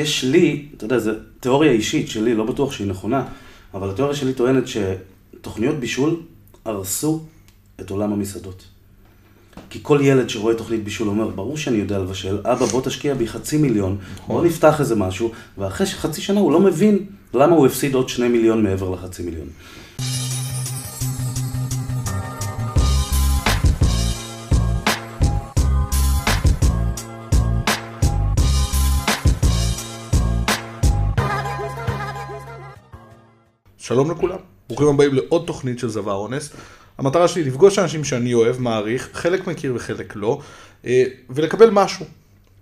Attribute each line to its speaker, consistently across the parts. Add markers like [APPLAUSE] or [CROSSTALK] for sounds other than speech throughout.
Speaker 1: יש לי, אתה יודע, זו תיאוריה אישית שלי, לא בטוח שהיא נכונה, אבל התיאוריה שלי טוענת שתוכניות בישול הרסו את עולם המסעדות. כי כל ילד שרואה תוכנית בישול אומר, ברור שאני יודע לבשל, אבא בוא תשקיע בי חצי מיליון, בוא נפתח איזה משהו, ואחרי חצי שנה הוא לא מבין למה הוא הפסיד עוד שני מיליון מעבר לחצי מיליון.
Speaker 2: שלום לכולם, ברוכים הבאים לעוד תוכנית של זבה אונס. המטרה שלי לפגוש אנשים שאני אוהב, מעריך, חלק מכיר וחלק לא, אה, ולקבל משהו.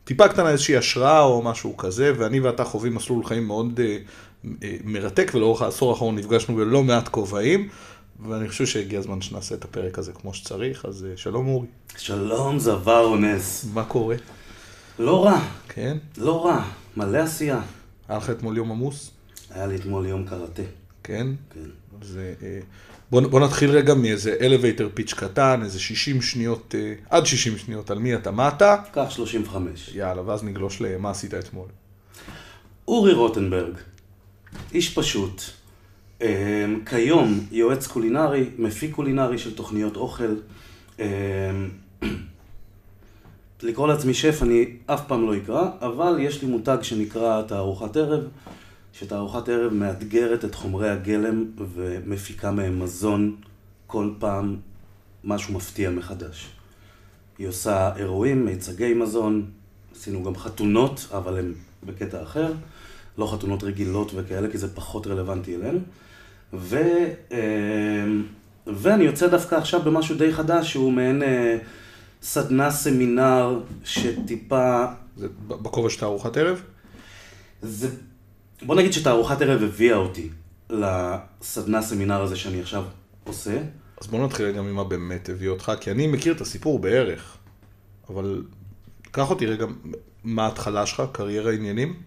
Speaker 2: טיפה קטנה איזושהי השראה או משהו כזה, ואני ואתה חווים מסלול חיים מאוד אה, אה, מרתק, ולאורך העשור האחרון נפגשנו בלא מעט כובעים, ואני חושב שהגיע הזמן שנעשה את הפרק הזה כמו שצריך, אז שלום אורי.
Speaker 1: שלום זבה אונס.
Speaker 2: מה קורה?
Speaker 1: לא רע.
Speaker 2: כן?
Speaker 1: לא רע, מלא עשייה.
Speaker 2: היה לך אתמול יום עמוס?
Speaker 1: היה לי אתמול יום קראטה.
Speaker 2: כן?
Speaker 1: כן.
Speaker 2: אז אה, בוא, בוא נתחיל רגע מאיזה elevator pitch קטן, איזה 60 שניות, אה, עד 60 שניות, על מי אתה, מה אתה?
Speaker 1: קח 35.
Speaker 2: יאללה, ואז נגלוש למה עשית אתמול.
Speaker 1: אורי רוטנברג, איש פשוט, אה, כיום יועץ קולינרי, מפיק קולינרי של תוכניות אוכל. לקרוא לעצמי שף אני אף פעם לא אקרא, אבל יש לי מותג שנקרא תערוכת ערב. שתערוכת ערב מאתגרת את חומרי הגלם ומפיקה מהם מזון כל פעם משהו מפתיע מחדש. היא עושה אירועים, מיצגי מזון, עשינו גם חתונות, אבל הן בקטע אחר, לא חתונות רגילות וכאלה, כי זה פחות רלוונטי אלינו. ו, אמ, ואני יוצא דווקא עכשיו במשהו די חדש, שהוא מעין אה, סדנה סמינר שטיפה...
Speaker 2: זה בכובע של תערוכת ערב?
Speaker 1: זה בוא נגיד שתערוכת ערב הביאה אותי לסדנה סמינר הזה שאני עכשיו עושה.
Speaker 2: אז בוא נתחיל גם ממה באמת הביא אותך, כי אני מכיר את הסיפור בערך, אבל קח אותי רגע, מה ההתחלה שלך, קריירה עניינים?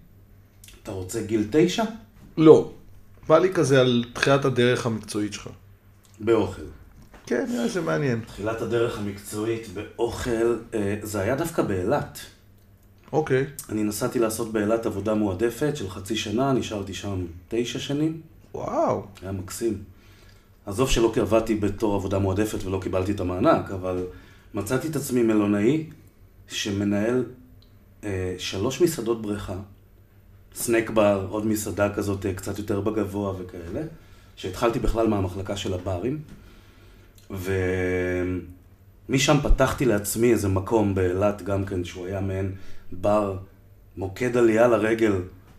Speaker 1: אתה רוצה גיל תשע?
Speaker 2: לא. בא לי כזה על תחילת הדרך המקצועית שלך.
Speaker 1: באוכל.
Speaker 2: כן, נראה שזה מעניין.
Speaker 1: תחילת הדרך המקצועית באוכל, אה, זה היה דווקא באילת.
Speaker 2: אוקיי.
Speaker 1: אני נסעתי לעשות באילת עבודה מועדפת של חצי שנה, נשארתי שם תשע שנים.
Speaker 2: וואו.
Speaker 1: היה מקסים. עזוב שלא עבדתי בתור עבודה מועדפת ולא קיבלתי את המענק, אבל מצאתי את עצמי מלונאי שמנהל אה, שלוש מסעדות בריכה, סנק בר, עוד מסעדה כזאת אה, קצת יותר בגבוה וכאלה, שהתחלתי בכלל מהמחלקה של הברים, ומשם פתחתי לעצמי איזה מקום באילת גם כן, שהוא היה מעין בר, מוקד עלייה לרגל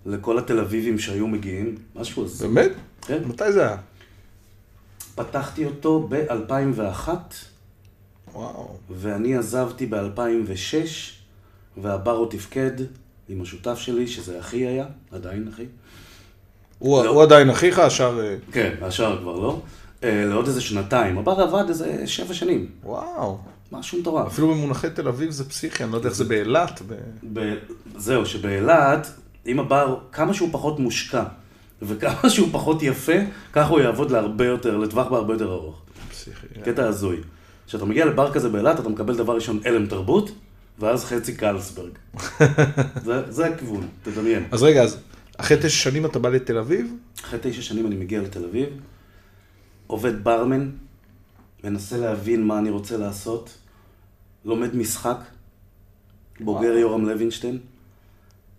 Speaker 1: לכל התל אביבים שהיו מגיעים, משהו
Speaker 2: הזה. באמת?
Speaker 1: כן.
Speaker 2: מתי זה היה?
Speaker 1: פתחתי אותו ב-2001.
Speaker 2: וואו.
Speaker 1: ואני עזבתי ב-2006, והבר עוד תפקד עם השותף שלי, שזה אחי היה, עדיין אחי.
Speaker 2: הוא, לא. הוא עדיין אחיך, השאר... אה,
Speaker 1: כן, השאר כבר לא. אה, לעוד איזה שנתיים. הבר עבד איזה שבע שנים.
Speaker 2: וואו.
Speaker 1: משהו מטורף.
Speaker 2: אפילו במונחי תל אביב זה פסיכי, אני לא יודע איך זה באילת. ב...
Speaker 1: ב... זהו, שבאילת, אם הבר, כמה שהוא פחות מושקע, וכמה שהוא פחות יפה, ככה הוא יעבוד להרבה יותר, לטווח בהרבה יותר ארוך.
Speaker 2: פסיכי.
Speaker 1: קטע הזוי. כשאתה מגיע לבר כזה באילת, אתה מקבל דבר ראשון הלם תרבות, ואז חצי קלסברג. [LAUGHS] זה, זה הכיוון, תדמיין.
Speaker 2: אז רגע, אז אחרי תשע שנים אתה בא לתל אביב?
Speaker 1: אחרי תשע שנים אני מגיע לתל אביב, עובד ברמן, מנסה להבין מה אני רוצה לעשות, לומד משחק, בוגר יורם לוינשטיין.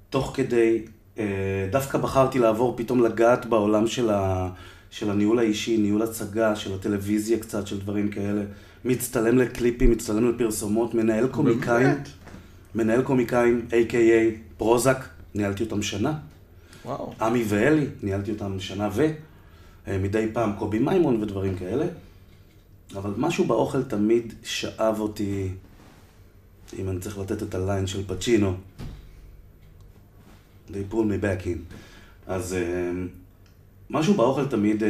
Speaker 1: תוך כדי, אה, דווקא בחרתי לעבור פתאום לגעת בעולם של, ה, של הניהול האישי, ניהול הצגה, של הטלוויזיה קצת, של דברים כאלה. מצטלם לקליפים, מצטלם לפרסומות, מנהל קומיקאים. באמת? מנהל קומיקאים, A.K.A. פרוזק, ניהלתי אותם שנה.
Speaker 2: וואו.
Speaker 1: עמי ואלי, ניהלתי אותם שנה ו... אה, מדי פעם קובי מימון ודברים כאלה. אבל משהו באוכל תמיד שאב אותי אם אני צריך לתת את הליין של פצ'ינו, they pull me back in. אז uh, משהו באוכל תמיד uh,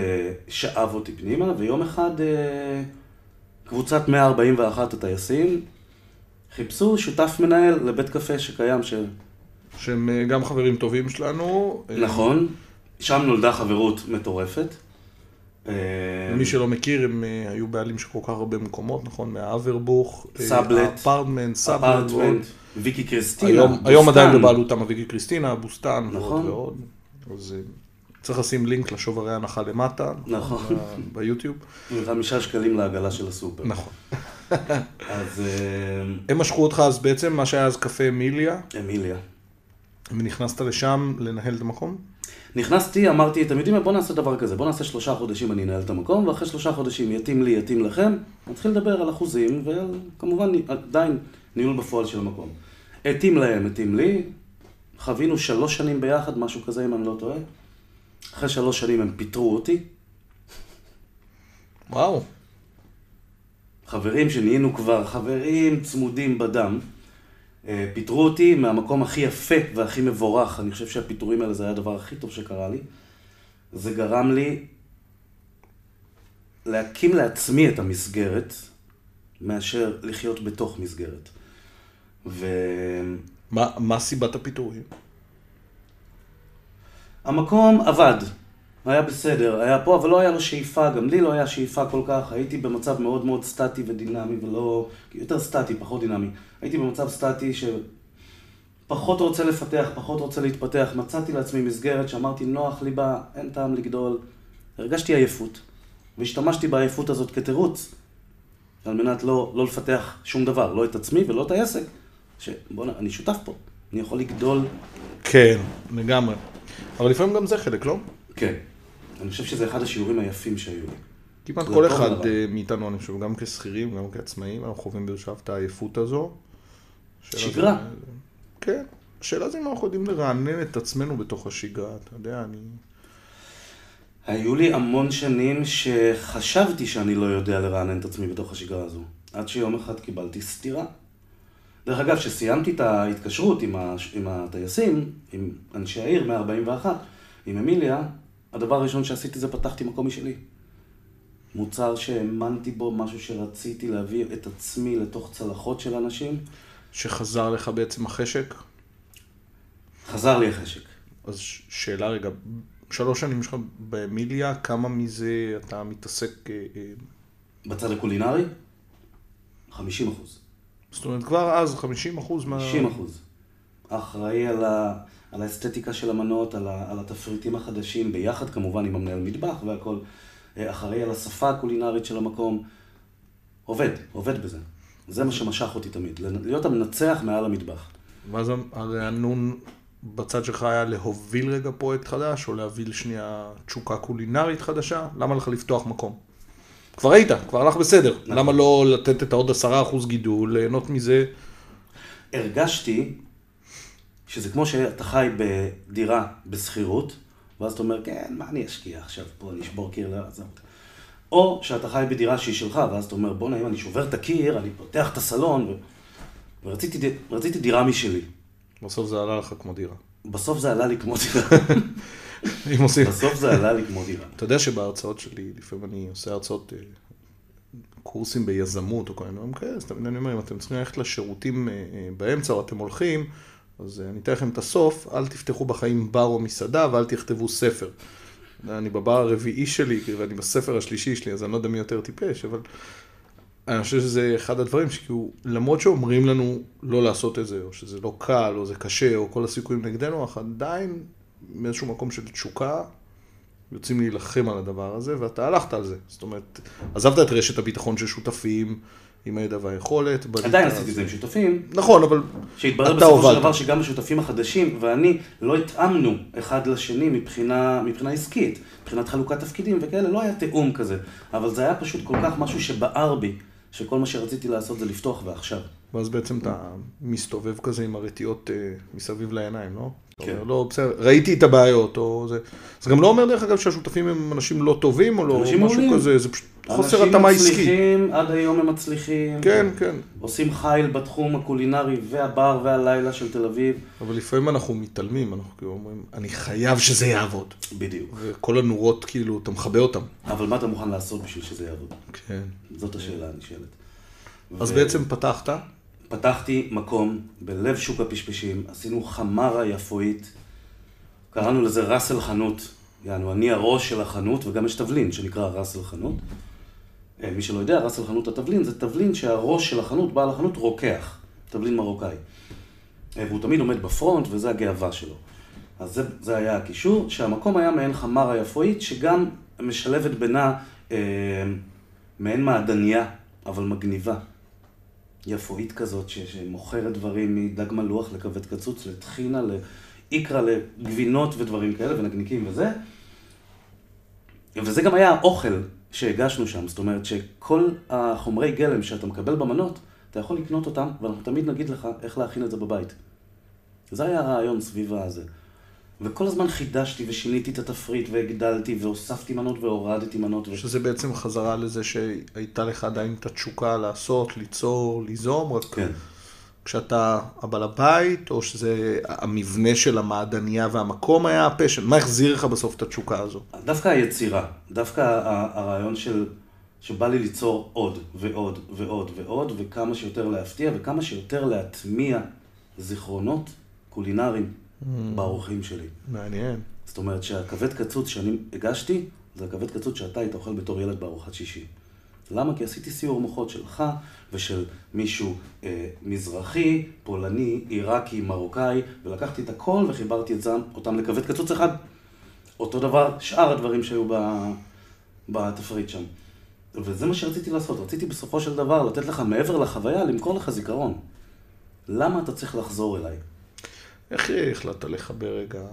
Speaker 1: שאב אותי פנימה, ויום אחד uh, קבוצת 141 הטייסים חיפשו שותף מנהל לבית קפה שקיים ש...
Speaker 2: שהם גם חברים טובים שלנו.
Speaker 1: נכון, שם נולדה חברות מטורפת.
Speaker 2: מי אה, שלא מכיר, הם אה, היו בעלים של כל כך הרבה מקומות, נכון? מהאברבוך,
Speaker 1: סאבלט,
Speaker 2: אפרטמנט, סאבלט,
Speaker 1: ויקי קריסטינה,
Speaker 2: היום. עדיין בבעלותם אביקי קריסטינה, בוסתן
Speaker 1: נכון.
Speaker 2: ועוד ועוד. אז אה, צריך לשים לינק לשוברי הנחה למטה.
Speaker 1: נכון.
Speaker 2: ביוטיוב.
Speaker 1: חמישה שקלים לעגלה של הסופר.
Speaker 2: נכון.
Speaker 1: אז אה,
Speaker 2: הם משכו אותך אז בעצם, מה שהיה אז קפה אמיליה,
Speaker 1: אמיליה.
Speaker 2: ונכנסת לשם לנהל את המקום?
Speaker 1: נכנסתי, אמרתי, אתם יודעים מה, בואו נעשה דבר כזה, בואו נעשה שלושה חודשים אני אנהל את המקום, ואחרי שלושה חודשים יתאים לי, יתאים לכם, נתחיל לדבר על אחוזים, וכמובן עדיין ניהול בפועל של המקום. התאים להם, התאים לי, חווינו שלוש שנים ביחד, משהו כזה אם אני לא טועה. אחרי שלוש שנים הם פיטרו אותי,
Speaker 2: וואו.
Speaker 1: חברים שנהיינו כבר חברים צמודים בדם, פיטרו אותי מהמקום הכי יפה והכי מבורך. אני חושב שהפיטורים האלה זה היה הדבר הכי טוב שקרה לי. זה גרם לי להקים לעצמי את המסגרת, מאשר לחיות בתוך מסגרת.
Speaker 2: מה, מה סיבת הפיטורים?
Speaker 1: והמקום עבד, היה בסדר, היה פה, אבל לא היה לו שאיפה, גם לי לא היה שאיפה כל כך, הייתי במצב מאוד מאוד סטטי ודינמי, ולא... יותר סטטי, פחות דינמי. הייתי במצב סטטי שפחות רוצה לפתח, פחות רוצה להתפתח. מצאתי לעצמי מסגרת שאמרתי, נוח לי בה, אין טעם לגדול. הרגשתי עייפות, והשתמשתי בעייפות הזאת כתירוץ, על מנת לא, לא לפתח שום דבר, לא את עצמי ולא את העסק. שבוא'נה, אני שותף פה, אני יכול לגדול.
Speaker 2: כן, לגמרי. אבל לפעמים גם זה חלק, לא?
Speaker 1: כן. אני חושב שזה אחד השיעורים היפים שהיו לי.
Speaker 2: כמעט כל אחד. אה, מאיתנו, אני חושב, גם כשכירים, גם כעצמאים, אנחנו חווים ברשב את העייפות הזו.
Speaker 1: שגרה.
Speaker 2: זה- כן. השאלה זה אם אנחנו יודעים לרענן את עצמנו בתוך השגרה, אתה יודע, אני...
Speaker 1: היו לי המון שנים שחשבתי שאני לא יודע לרענן את עצמי בתוך השגרה הזו. עד שיום אחד קיבלתי סטירה. דרך אגב, כשסיימתי את ההתקשרות עם, ה... עם הטייסים, עם אנשי העיר, 141, עם אמיליה, הדבר הראשון שעשיתי זה פתחתי מקום משלי. מוצר שהאמנתי בו, משהו שרציתי להביא את עצמי לתוך צלחות של אנשים,
Speaker 2: שחזר לך בעצם החשק.
Speaker 1: חזר לי החשק.
Speaker 2: אז שאלה רגע, שלוש שנים שלך באמיליה, כמה מזה אתה מתעסק... אה, אה,
Speaker 1: בצד הקולינרי, 50 אחוז.
Speaker 2: זאת אומרת, כבר אז 50 אחוז מה...
Speaker 1: 90 אחוז. אחראי על, ה, על האסתטיקה של המנות, על, ה, על התפריטים החדשים, ביחד כמובן עם המנהל מטבח והכל. אה, אחראי על השפה הקולינרית של המקום. עובד, עובד בזה. זה מה שמשך אותי תמיד, להיות המנצח מעל המטבח.
Speaker 2: ואז הרענון בצד שלך היה להוביל רגע פרויקט חדש, או להוביל שנייה תשוקה קולינרית חדשה? למה לך לפתוח מקום? כבר היית, כבר הלך בסדר.
Speaker 1: נכון.
Speaker 2: למה לא לתת את העוד עשרה אחוז גידול, ליהנות מזה?
Speaker 1: הרגשתי שזה כמו שאתה חי בדירה בשכירות, ואז אתה אומר, כן, מה אני אשקיע עכשיו פה, אני אשבור קיר, לא, עזוב. או שאתה חי בדירה שהיא שלך, ואז אתה אומר, בוא'נה, אם אני שובר את הקיר, אני פותח את הסלון, ו... ורציתי רציתי דירה משלי.
Speaker 2: בסוף זה עלה לך כמו דירה.
Speaker 1: בסוף זה עלה לי כמו דירה. [LAUGHS]
Speaker 2: אם עושים...
Speaker 1: בסוף זה עלה לי כמו דירה.
Speaker 2: אתה יודע שבהרצאות שלי, לפעמים אני עושה הרצאות, אה, קורסים ביזמות או כל מיני דברים כאלה, אז תמיד אני אומר, אם אתם צריכים ללכת לשירותים אה, אה, באמצע או אתם הולכים, אז אה, אני אתן לכם את הסוף, אל תפתחו בחיים בר או מסעדה ואל תכתבו ספר. אני בבר הרביעי שלי, ואני בספר השלישי שלי, אז אני לא יודע מי יותר טיפש, אבל אני חושב שזה אחד הדברים שכאילו, למרות שאומרים לנו לא לעשות את זה, או שזה לא קל, או זה קשה, או כל הסיכויים נגדנו, אך עדיין מאיזשהו מקום של תשוקה, יוצאים להילחם על הדבר הזה, ואתה הלכת על זה. זאת אומרת, עזבת את רשת הביטחון של שותפים, עם הידע והיכולת.
Speaker 1: עדיין עשיתי את
Speaker 2: זה.
Speaker 1: עם שותפים,
Speaker 2: נכון, אבל
Speaker 1: שהתברר בסופו של. דבר שגם השותפים החדשים ואני לא התאמנו אחד לשני מבחינה, מבחינה עסקית, מבחינת חלוקת תפקידים וכאלה, לא היה תיאום כזה. אבל זה היה פשוט כל כך משהו שבער בי, שכל מה שרציתי לעשות זה לפתוח ועכשיו.
Speaker 2: ואז בעצם אתה מסתובב כזה עם הרטיות אה, מסביב לעיניים, לא?
Speaker 1: כן.
Speaker 2: לא, בסדר, ראיתי את הבעיות, או זה... זה גם לא אומר, דרך אגב, שהשותפים הם אנשים לא טובים, או לא
Speaker 1: אנשים
Speaker 2: משהו
Speaker 1: מעולים.
Speaker 2: כזה, זה פשוט חוסר
Speaker 1: אנשים
Speaker 2: התאמה עסקית.
Speaker 1: מצליחים, עד היום הם מצליחים.
Speaker 2: כן, כן.
Speaker 1: עושים חיל בתחום הקולינרי והבר והלילה של תל אביב.
Speaker 2: אבל לפעמים אנחנו מתעלמים, אנחנו כאילו אומרים, אני חייב שזה יעבוד.
Speaker 1: בדיוק.
Speaker 2: וכל הנורות, כאילו, אתה מכבה אותם.
Speaker 1: אבל מה אתה מוכן לעשות בשביל שזה יעבוד?
Speaker 2: כן.
Speaker 1: זאת השאלה הנשאלת.
Speaker 2: אז
Speaker 1: ו-
Speaker 2: בעצם פתחת,
Speaker 1: פתחתי מקום בלב שוק הפשפשים, עשינו חמרה יפואית, קראנו לזה ראסל חנות, יענו, אני הראש של החנות, וגם יש תבלין שנקרא ראסל חנות. אה, מי שלא יודע, ראסל חנות התבלין זה תבלין שהראש של החנות, בעל החנות, רוקח, תבלין מרוקאי. אה, והוא תמיד עומד בפרונט, וזה הגאווה שלו. אז זה, זה היה הקישור, שהמקום היה מעין חמרה יפואית, שגם משלבת בינה אה, מעין מעדניה, אבל מגניבה. יפואית כזאת, ש, שמוכרת דברים מדג מלוח לכבד קצוץ, לטחינה, לאיקרה, לגבינות ודברים כאלה, ונקניקים וזה. וזה גם היה האוכל שהגשנו שם, זאת אומרת שכל החומרי גלם שאתה מקבל במנות, אתה יכול לקנות אותם, ואנחנו תמיד נגיד לך איך להכין את זה בבית. זה היה הרעיון סביב הזה. וכל הזמן חידשתי ושיניתי את התפריט והגדלתי והוספתי מנות והורדתי מנות. ו...
Speaker 2: שזה בעצם חזרה לזה שהייתה לך עדיין את התשוקה לעשות, ליצור, ליזום, רק
Speaker 1: כן.
Speaker 2: כשאתה הבעל הבית, או שזה המבנה של המעדניה והמקום היה הפשן? מה החזיר לך בסוף את התשוקה הזו?
Speaker 1: דווקא היצירה, דווקא הרעיון של, שבא לי ליצור עוד ועוד ועוד ועוד, וכמה שיותר להפתיע וכמה שיותר להטמיע זיכרונות קולינריים באורחים שלי.
Speaker 2: מעניין.
Speaker 1: זאת אומרת שהכבד קצוץ שאני הגשתי, זה הכבד קצוץ שאתה היית אוכל בתור ילד בארוחת שישי. למה? כי עשיתי סיור מוחות שלך ושל מישהו אה, מזרחי, פולני, עיראקי, מרוקאי, ולקחתי את הכל וחיברתי את זה, אותם לכבד קצוץ אחד. אותו דבר, שאר הדברים שהיו ב, בתפריט שם. וזה מה שרציתי לעשות, רציתי בסופו של דבר לתת לך מעבר לחוויה, למכור לך זיכרון. למה אתה צריך לחזור אליי?
Speaker 2: איך החלטת לחבר רגע,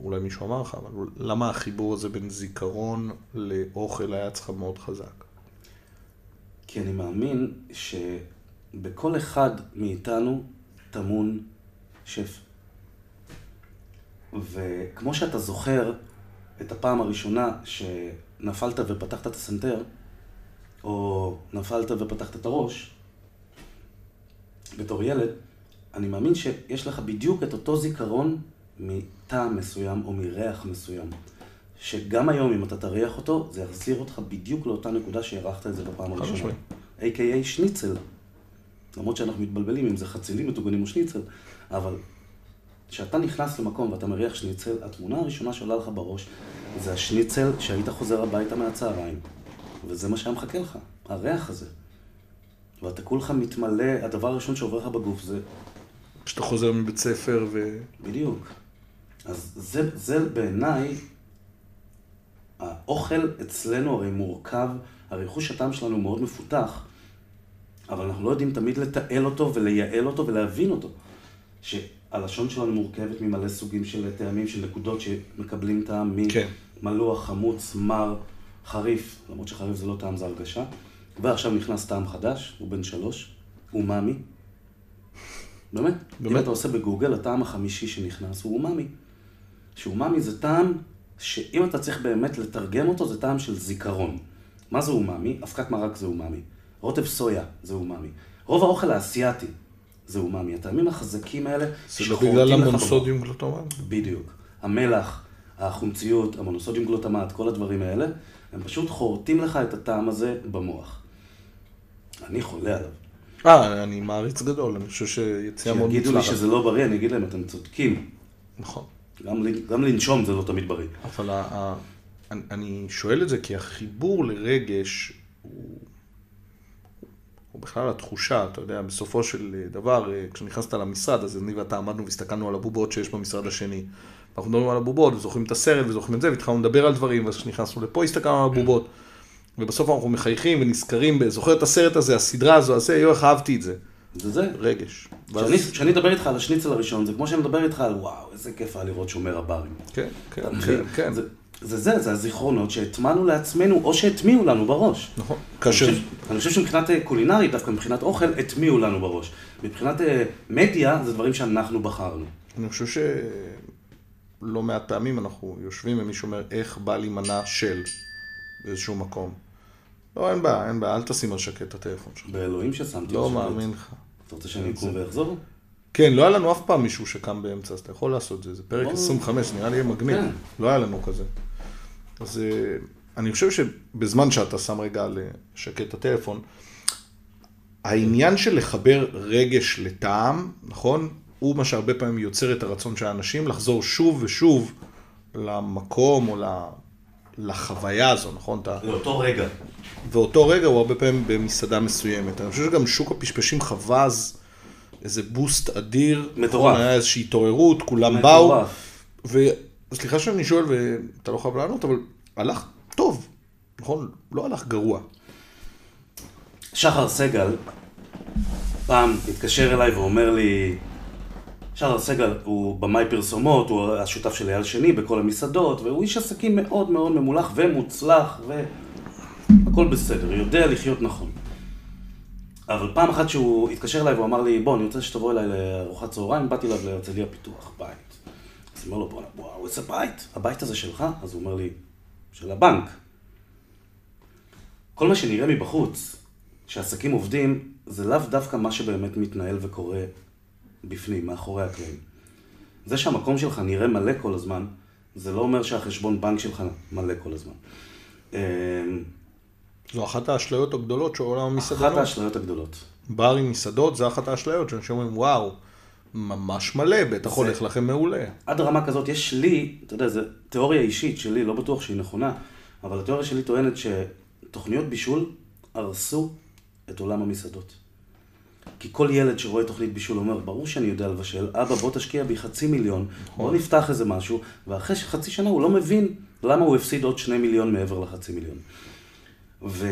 Speaker 2: אולי מישהו אמר לך, אבל למה החיבור הזה בין זיכרון לאוכל היה אצלך מאוד חזק?
Speaker 1: כי אני מאמין שבכל אחד מאיתנו טמון שף. וכמו שאתה זוכר את הפעם הראשונה שנפלת ופתחת את הסנטר, או נפלת ופתחת את הראש, בתור ילד, אני מאמין שיש לך בדיוק את אותו זיכרון מטעם מסוים או מריח מסוים. שגם היום, אם אתה תריח אותו, זה יחזיר אותך בדיוק לאותה נקודה שהערכת את זה בפעם הראשונה. A.K.A. שניצל. למרות שאנחנו מתבלבלים אם זה חצילים מטוגנים או שניצל, אבל כשאתה נכנס למקום ואתה מריח שניצל, התמונה הראשונה שעולה לך בראש זה השניצל שהיית חוזר הביתה מהצהריים, וזה מה שהיה מחכה לך, הריח הזה. ואתה כולך מתמלא, הדבר הראשון שעובר לך בגוף זה
Speaker 2: כשאתה חוזר מבית ספר ו...
Speaker 1: בדיוק. אז זה, זה בעיניי, האוכל אצלנו הרי מורכב, הרי חוש הטעם שלנו מאוד מפותח, אבל אנחנו לא יודעים תמיד לתעל אותו ולייעל אותו ולהבין אותו. שהלשון שלנו מורכבת ממלא סוגים של טעמים, של נקודות שמקבלים טעם
Speaker 2: כן.
Speaker 1: ממלוח, חמוץ, מר, חריף, למרות שחריף זה לא טעם, זה הרגשה. ועכשיו נכנס טעם חדש, הוא בן שלוש, אומאמי. באמת? באמת? אם? אתה עושה בגוגל, הטעם החמישי שנכנס הוא אומאמי. שאומאמי זה טעם שאם אתה צריך באמת לתרגם אותו, זה טעם של זיכרון. מה זה אומאמי? אבקת מרק זה אומאמי. רוטב סויה זה אומאמי. רוב האוכל האסייתי זה אומאמי. הטעמים החזקים האלה
Speaker 2: זה לא בגלל. המונוסודיום גלוטומן?
Speaker 1: בדיוק. המלח, החומציות, המונוסודיום גלוטמט, כל הדברים האלה, הם פשוט חורטים לך את הטעם הזה במוח. אני חולה עליו.
Speaker 2: אה, אני מעריץ גדול, אני חושב שיציאה מאוד
Speaker 1: כשיגידו לי
Speaker 2: מוצלחת.
Speaker 1: שזה לא בריא, אני אגיד להם, אתם צודקים.
Speaker 2: נכון.
Speaker 1: גם, גם לנשום זה לא תמיד בריא.
Speaker 2: אבל ה- ה- אני- אני שואל את זה כי החיבור לרגש הוא, הוא בכלל התחושה, אתה יודע, בסופו של דבר, אה, כשנכנסת למשרד, אז אני ואתה עמדנו והסתכלנו על הבובות שיש במשרד השני. אנחנו מדברים על הבובות, וזוכרים את הסרט, וזוכרים את זה, והתחלנו לדבר על דברים, ואז כשנכנסנו לפה הסתכלנו על הבובות. ובסוף אנחנו מחייכים ונזכרים, זוכר את הסרט הזה, הסדרה הזו, הזה, יואו, איך אהבתי את זה.
Speaker 1: זה זה.
Speaker 2: רגש.
Speaker 1: כשאני- אדבר איתך על השניצל הראשון, זה כמו שאני מדבר איתך על וואו, איזה כיף היה לראות שומר הברים.
Speaker 2: כן, כן, כן? כן.
Speaker 1: זה, זה זה, הזיכרונות שהטמנו לעצמנו, או שהטמיעו לנו בראש.
Speaker 2: נכון. כאשר...
Speaker 1: חושב- אני חושב שמבחינת אה, קולינרית, דווקא מבחינת אוכל, הטמיעו לנו בראש. מבחינת אה, מדיה, זה דברים שאנחנו בחרנו.
Speaker 2: אני חושב שלא מעט פעמים אנחנו יושבים ומישהו אומר, איך בא לי מנה של באיזשהו מקום. לא, אין בעיה, אין בעיה, אל תשים על שקט את הטלפון שלך.
Speaker 1: באלוהים ששמתי.
Speaker 2: לא
Speaker 1: על שקט.
Speaker 2: מאמין לך.
Speaker 1: אתה רוצה שאני אקום ואחזור?
Speaker 2: כן, לא היה לנו אף פעם מישהו שקם באמצע, אז אתה יכול לעשות את זה. זה פרק
Speaker 1: לא.
Speaker 2: 25, נראה לי מגניב.
Speaker 1: כן.
Speaker 2: לא היה לנו כזה. אז אה, אני חושב שבזמן שאתה שם רגע על אה, שקט את הטלפון, העניין של לחבר רגש לטעם, נכון? הוא מה שהרבה פעמים יוצר את הרצון של האנשים לחזור שוב ושוב למקום או ל- לחוויה הזו, נכון? אתה...
Speaker 1: לאותו רגע.
Speaker 2: ואותו רגע הוא הרבה פעמים במסעדה מסוימת. אני חושב שגם שוק הפשפשים חווה אז איזה בוסט אדיר.
Speaker 1: מטורף.
Speaker 2: נכון, היה איזושהי התעוררות, כולם באו.
Speaker 1: מטורף.
Speaker 2: וסליחה שאני שואל ואתה לא חייב לענות, אבל הלך טוב, נכון? לא הלך גרוע.
Speaker 1: שחר סגל פעם התקשר אליי ואומר לי, שחר סגל הוא במאי פרסומות, הוא השותף של אייל שני בכל המסעדות, והוא איש עסקים מאוד מאוד ממולח ומוצלח, והכל בסדר, יודע לחיות נכון. אבל פעם אחת שהוא התקשר אליי והוא אמר לי, בוא, אני רוצה שתבוא אליי לארוחת צהריים, באתי אליו להרצליה פיתוח, בית. אז אני אומר לו, בואנה, וואו, איזה בית, הבית הזה שלך? אז הוא אומר לי, של הבנק. כל מה שנראה מבחוץ, שעסקים עובדים, זה לאו דווקא מה שבאמת מתנהל וקורה בפנים, מאחורי הקלעים. זה שהמקום שלך נראה מלא כל הזמן, זה לא אומר שהחשבון בנק שלך מלא כל הזמן. אמ,
Speaker 2: זו אחת האשליות הגדולות של עולם
Speaker 1: אחת
Speaker 2: המסעדנות.
Speaker 1: האשליות הגדולות.
Speaker 2: בר עם מסעדות זה אחת האשליות שאנשים אומרים, וואו, ממש מלא, בטח
Speaker 1: זה-
Speaker 2: הולך לכם מעולה.
Speaker 1: עד רמה כזאת, יש לי, אתה יודע, זו תיאוריה אישית שלי, לא בטוח שהיא נכונה, אבל התיאוריה שלי טוענת שתוכניות בישול הרסו את עולם המסעדות. כי כל ילד שרואה תוכנית בישול אומר, ברור שאני יודע לבשל, אבא בוא תשקיע בי חצי מיליון, בוא נפתח איזה משהו, ואחרי חצי שנה הוא לא מבין למה הוא הפסיד עוד שני מיליון מעבר לחצי מיליון. ו...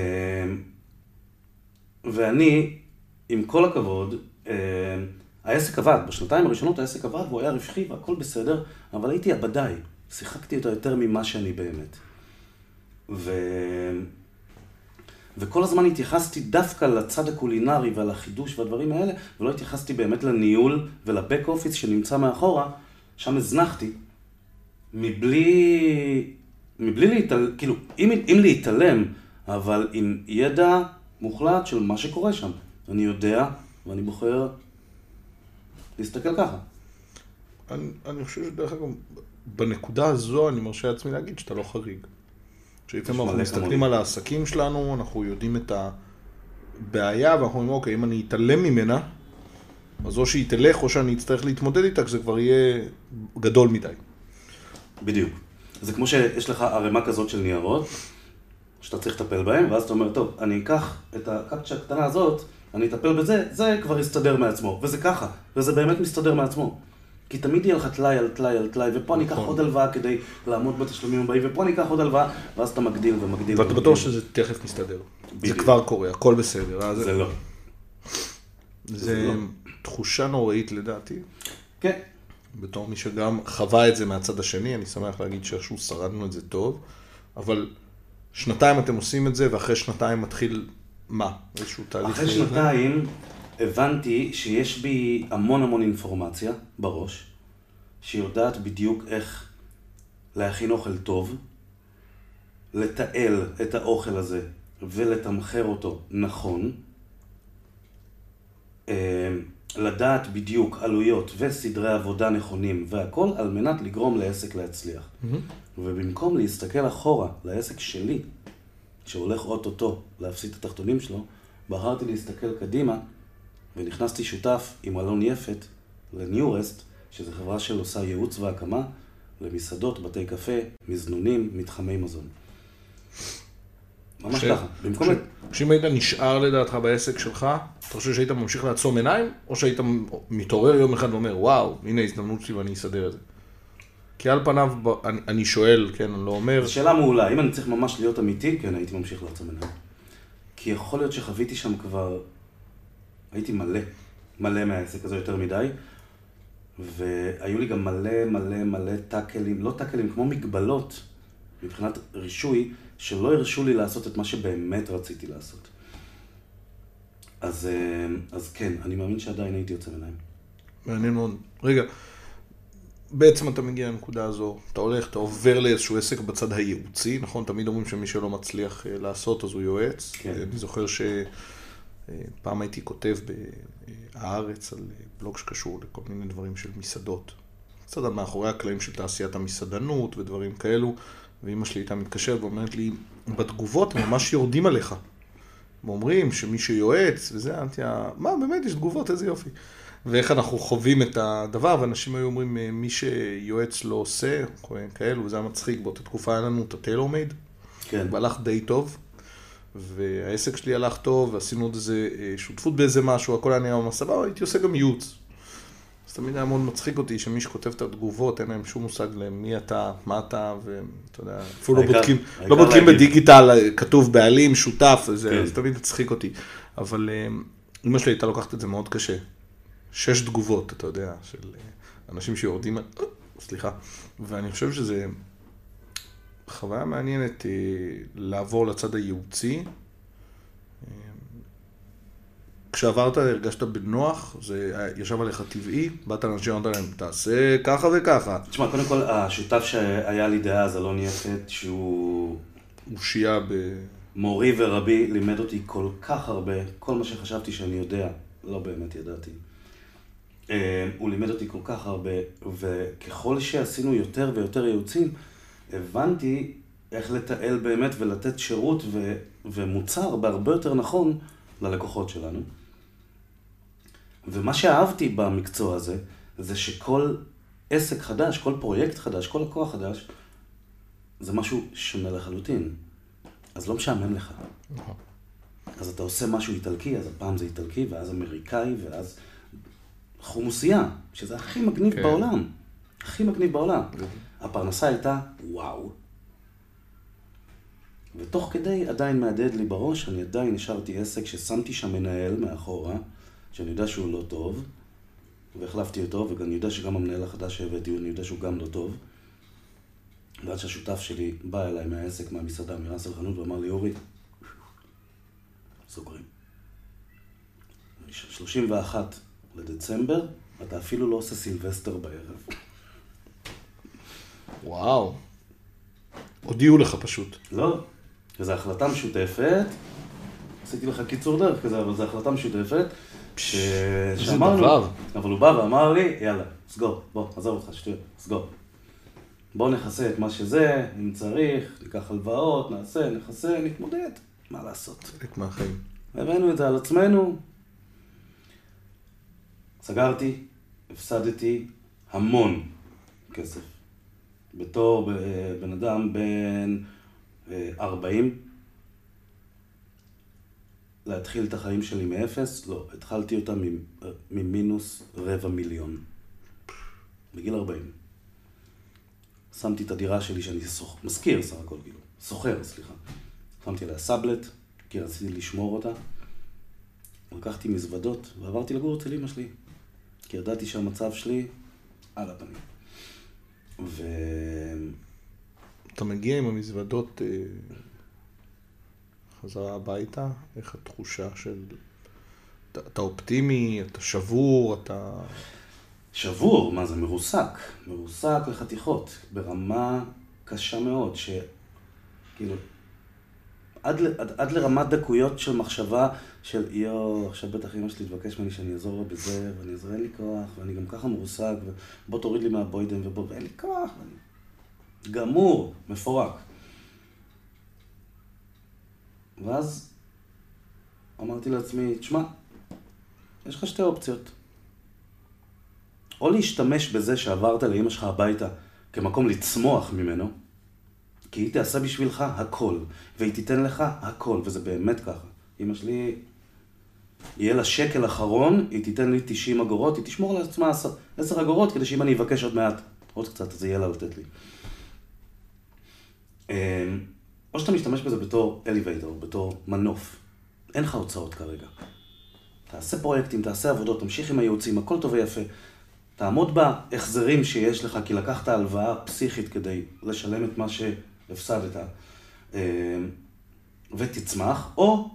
Speaker 1: ואני, עם כל הכבוד, אה, העסק עבד, בשנתיים הראשונות העסק עבד והוא היה רווחי והכל בסדר, אבל הייתי עבדאי, שיחקתי אותו יותר ממה שאני באמת. ו... וכל הזמן התייחסתי דווקא לצד הקולינרי ועל החידוש והדברים האלה, ולא התייחסתי באמת לניהול ולבק אופיס שנמצא מאחורה, שם הזנחתי, מבלי, מבלי להתעלם, כאילו, אם, אם להתעלם, אבל עם ידע מוחלט של מה שקורה שם. אני יודע, ואני בוחר להסתכל ככה.
Speaker 2: אני, אני חושב שדרך אגב, בנקודה הזו אני מרשה לעצמי להגיד שאתה לא חריג. שלפעמים
Speaker 1: יש
Speaker 2: אנחנו
Speaker 1: מלא
Speaker 2: מסתכלים. על העסקים שלנו, אנחנו יודעים את הבעיה, ואנחנו אומרים, אוקיי, אם אני אתעלם ממנה, אז או שהיא תלך או שאני אצטרך להתמודד איתה, כשזה כבר יהיה גדול מדי.
Speaker 1: בדיוק. זה כמו שיש לך ערימה כזאת של ניירות, שאתה צריך לטפל בהם, ואז אתה אומר, טוב, אני אקח את הקפצ'ה הקטנה הזאת, אני אטפל בזה, זה כבר יסתדר מעצמו. וזה ככה, וזה באמת מסתדר מעצמו. כי תמיד יהיה לך טלאי על טלאי על טלאי, ופה אני אקח
Speaker 2: נכון.
Speaker 1: עוד הלוואה כדי לעמוד בתשלומים הבאים, ופה אני אקח עוד הלוואה, ואז אתה מגדיל ומגדיל.
Speaker 2: ואתה. בטוח שזה תכף מסתדר. זה. כבר קורה, הכל בסדר. אז
Speaker 1: זה לא.
Speaker 2: זה
Speaker 1: לא.
Speaker 2: תחושה נוראית לדעתי.
Speaker 1: כן.
Speaker 2: בתור מי שגם חווה את זה מהצד השני, אני שמח להגיד שאיכשהו שרדנו את זה טוב, אבל שנתיים אתם עושים את זה, ואחרי שנתיים מתחיל מה? איזשהו תהליך...
Speaker 1: אחרי? שנתיים הבנתי שיש בי המון המון אינפורמציה בראש, שיודעת בדיוק איך להכין אוכל טוב, לתעל את האוכל הזה ולתמחר אותו נכון, אה, לדעת בדיוק עלויות וסדרי עבודה נכונים והכל על מנת לגרום לעסק להצליח. ובמקום להסתכל אחורה לעסק שלי, שהולך אוטוטו להפסיד את התחתונים שלו, בחרתי להסתכל קדימה ונכנסתי שותף עם אלון יפת לניורסט, שזו חברה של עושה ייעוץ והקמה למסעדות, בתי קפה, מזנונים, מתחמי מזון. ממש
Speaker 2: ש-
Speaker 1: ככה. במקום...
Speaker 2: כשאם היית נשאר לדעתך בעסק שלך, אתה חושב שהיית ממשיך לעצום עיניים, או שהיית מתעורר יום אחד ואומר, וואו, הנה ההזדמנות שלי ואני אסדר את זה? כי על פניו, אני, אני שואל, כן, אני לא אומר,
Speaker 1: זו שאלה מעולה. אם אני צריך ממש להיות אמיתי, כן, הייתי ממשיך לעצום עיניים. כי יכול להיות שחוויתי שם כבר... הייתי מלא, מלא מהעסק הזה יותר מדי, והיו לי גם מלא מלא מלא טאקלים, לא טאקלים, כמו מגבלות מבחינת רישוי, שלא הרשו לי לעשות את מה שבאמת רציתי לעשות. אז, אה, אז כן, אני מאמין שעדיין הייתי יוצא עיניים.
Speaker 2: מעניין מאוד. רגע, בעצם אתה מגיע לנקודה הזו, אתה הולך, אתה עובר לאיזשהו עסק בצד הייעוצי, נכון? תמיד אומרים שמי שלא מצליח אה, לעשות אז הוא יועץ.
Speaker 1: כן.
Speaker 2: אני זוכר שפעם הייתי כותב ב"הארץ" על בלוג שקשור לכל מיני דברים של מסעדות. קצת מאחורי הקלעים של תעשיית המסעדנות ודברים כאלו, ואימא שלי הייתה מתקשרת ואומרת לי, בתגובות הם ממש יורדים עליך. הם אומרים שמי שיועץ וזה, אמרתי לה, מה באמת, יש תגובות, איזה יופי. ואיך אנחנו חווים את הדבר, ואנשים היו אומרים, מי שיועץ לא עושה, כאלו, וזה היה מצחיק, באותה תקופה היה לנו את הטיילור מייד,
Speaker 1: כן.
Speaker 2: והלך די טוב. והעסק שלי הלך טוב, ועשינו עוד איזה אה, שותפות באיזה משהו, הכל היה נראה ממש סבבה, הייתי עושה גם ייעוץ. אז תמיד היה מאוד מצחיק אותי שמי שכותב את התגובות, אין להם שום מושג למי אתה, מה אתה, ואתה יודע, אפילו לא בודקים, לא בודקים. בדיגיטל, אה, כתוב בעלים, שותף, וזה,
Speaker 1: כן.
Speaker 2: זה תמיד הצחיק אותי. אבל אה, אמא שלי הייתה לוקחת את זה מאוד קשה. שש תגובות, אתה יודע, של אנשים שיורדים, סליחה, ואני חושב שזה חוויה מעניינת אה, לעבור לצד הייעוצי. כשעברת הרגשת בנוח, זה ישב עליך טבעי, באת לאנשים ואמרת להם, תעשה ככה וככה.
Speaker 1: תשמע, קודם כל, השותף שהיה לי דאז, אלון יפת, שהוא
Speaker 2: אושייה ב...
Speaker 1: מורי ורבי, לימד אותי כל כך הרבה, כל מה שחשבתי שאני יודע, לא באמת ידעתי. אה, הוא לימד אותי כל כך הרבה, וככל שעשינו יותר ויותר ייעוצים, הבנתי איך לתעל באמת ולתת שירות ו- ומוצר בהרבה יותר נכון ללקוחות שלנו. ומה שאהבתי במקצוע הזה, זה שכל עסק חדש, כל פרויקט חדש, כל לקוח חדש, זה משהו שונה לחלוטין. אז לא משעמם לך. אז אתה עושה משהו איטלקי, אז הפעם זה איטלקי, ואז אמריקאי, ואז חומוסייה, שזה הכי מגניב
Speaker 2: כן.
Speaker 1: בעולם. הכי מגניב בעולם. הפרנסה הייתה וואו. ותוך כדי עדיין מהדהד לי בראש, אני עדיין השארתי עסק ששמתי שם מנהל מאחורה, שאני יודע שהוא לא טוב, והחלפתי אותו, ואני יודע שגם המנהל החדש שהבאתי, אני יודע שהוא גם לא טוב. ועד שהשותף שלי בא אליי מהעסק, מהמסעדה, מרס החנות, ואמר לי, אורי, סוגרים. 31 לדצמבר, אתה אפילו לא עושה סילבסטר בערב.
Speaker 2: וואו. הודיעו לך פשוט.
Speaker 1: לא, וזו החלטה משותפת, עשיתי לך קיצור דרך כזה, אבל זו החלטה משותפת, ש... שאמרנו,
Speaker 2: דבר.
Speaker 1: אבל הוא בא ואמר לי, יאללה, סגור, בוא, עזוב אותך, שטויות, סגור. בוא נכסה את מה שזה, אם צריך, ניקח הלוואות, נעשה, נכסה, נתמודד, מה לעשות.
Speaker 2: חלק מהחיים.
Speaker 1: הבאנו את זה על עצמנו, סגרתי, הפסדתי המון כסף. בתור בן אדם בן אה, 40, להתחיל את החיים שלי מאפס, לא, התחלתי אותם ממ- ממינוס רבע מיליון. בגיל 40. שמתי את הדירה שלי שאני שוכ... מזכיר סך הכל, כאילו, סוחר, סליחה. שמתי עליה סאבלט, כי רציתי לשמור אותה. לקחתי מזוודות ועברתי לגור אצל אמא שלי. כי ידעתי שהמצב שלי על הפנים. ו...
Speaker 2: אתה מגיע עם המזוודות אה, חזרה הביתה, איך התחושה של... אתה, אתה אופטימי, אתה שבור, אתה...
Speaker 1: שבור, מה זה מרוסק, מרוסק לחתיכות, ברמה קשה מאוד, ש... כאילו, עד, עד, עד לרמת דקויות של מחשבה של יואו, עכשיו בטח אמא שלי תבקש ממני שאני אעזור לה בזה, ואני אעזור, אין לי כוח, ואני גם ככה מרוסק, ובוא תוריד לי מהבוידם, ובוא, ואין לי כוח, ואני... גמור, מפורק. ואז אמרתי לעצמי, תשמע, יש לך שתי אופציות. או להשתמש בזה שעברת לאמא שלך הביתה כמקום לצמוח ממנו, כי היא תעשה בשבילך הכל, והיא תיתן לך הכל, וזה באמת ככה. אמא שלי, יהיה לה שקל אחרון, היא תיתן לי 90 אגורות, היא תשמור לעצמה 10 אגורות, כדי שאם אני אבקש עוד מעט, עוד קצת, אז יהיה לה לתת לי. אמ, או שאתה משתמש בזה בתור אליבייטור, בתור מנוף. אין לך הוצאות כרגע. תעשה פרויקטים, תעשה עבודות, תמשיך עם הייעוצים, הכל טוב ויפה. תעמוד בהחזרים שיש לך, כי לקחת הלוואה פסיכית כדי לשלם את מה שהפסדת, אמ, ותצמח, או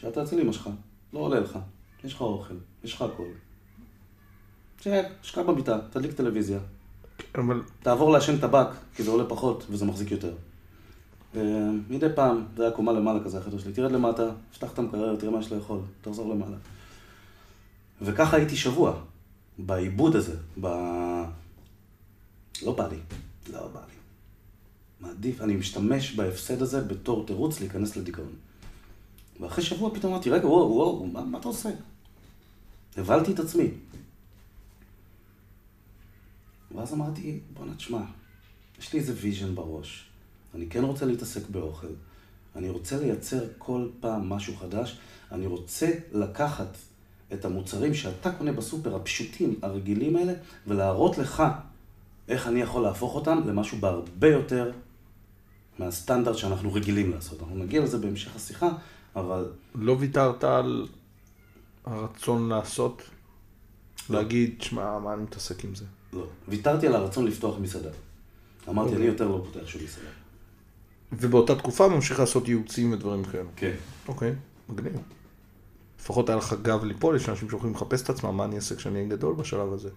Speaker 1: שאתה אצל אמא שלך, לא עולה לך, יש לך אוכל, יש לך הכל. שב, שכב במיטה, תדליק טלוויזיה,
Speaker 2: אבל
Speaker 1: תעבור לעשן טבק, כי זה עולה פחות וזה מחזיק יותר. אה, מדי פעם, זה היה קומה למעלה כזה, החדר שלי, תרד למטה, פתח את המקרר, תראה מה יש לאכול, תחזור למעלה. וככה הייתי שבוע, בעיבוד הזה, ב... לא בא לי, לא בא לי. מעדיף, אני משתמש בהפסד הזה בתור תירוץ להיכנס לדיכאון. ואחרי שבוע פתאום אמרתי, רגע, וואו, וואו, מה, מה אתה עושה? הגבלתי את עצמי. ואז אמרתי, בואנה, תשמע, יש לי איזה vision בראש. אני כן רוצה להתעסק באוכל. אני רוצה לייצר כל פעם משהו חדש. אני רוצה לקחת את המוצרים שאתה קונה בסופר, הפשוטים, הרגילים האלה, ולהראות לך איך אני יכול להפוך אותם למשהו בהרבה יותר מהסטנדרט שאנחנו רגילים לעשות. אנחנו נגיע לזה בהמשך השיחה, אבל...
Speaker 2: לא ויתרת על הרצון לעשות?
Speaker 1: לא.
Speaker 2: להגיד, שמע, מה אני מתעסק עם זה?
Speaker 1: לא. ויתרתי על הרצון לפתוח מסעדה. אמרתי,
Speaker 2: אוקיי.
Speaker 1: אני יותר לא פותח שום מסעדה.
Speaker 2: ובאותה תקופה ממשיך לעשות ייעוצים ודברים כאלה.
Speaker 1: כן.
Speaker 2: אוקיי, מגניב. לפחות היה לך גב ליפול, יש אנשים שיכולים לחפש את עצמם, מה אני אעשה כשאני אהיה גדול בשלב הזה.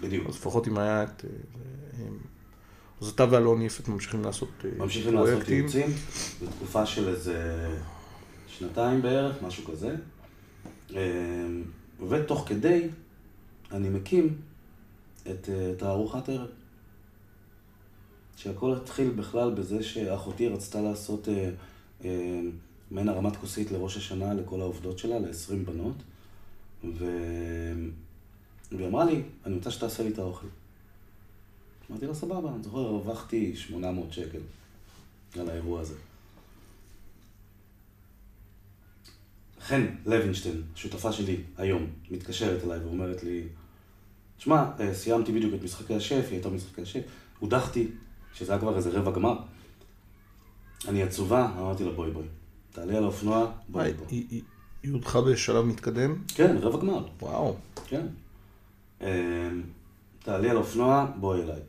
Speaker 1: בדיוק.
Speaker 2: אז לפחות אם היה את... אה, אז אתה ואלון יפת ממשיכים לעשות אה,
Speaker 1: ממשיכים לעשות
Speaker 2: פרויקטים.
Speaker 1: ייעוצים, בתקופה של איזה שנתיים בערך, משהו כזה. אמ, ותוך כדי, אני מקים את אה, תערוכת ערב. שהכל התחיל בכלל בזה שאחותי רצתה לעשות אה, אה, מעין הרמת כוסית לראש השנה לכל העובדות שלה, ל-20 בנות. ו... והיא אמרה לי, אני רוצה שתעשה לי את האוכל. אמרתי לה, סבבה, אני זוכר, הרווחתי 800 שקל על האירוע הזה. חן לוינשטיין, שותפה שלי היום, מתקשרת אליי ואומרת לי, שמע, אה, סיימתי בדיוק את משחקי השף, היא הייתה במשחקי השף, הודחתי, שזה היה כבר איזה רבע גמר. אני עצובה, אמרתי לה, בואי בואי, תעלי על האופנוע, בואי
Speaker 2: אה,
Speaker 1: בואי.
Speaker 2: היא- היא הודחה בשלב מתקדם?
Speaker 1: כן, רבע גמר.
Speaker 2: וואו.
Speaker 1: כן. אמ, תעלי על אופנוע, בואי אליי.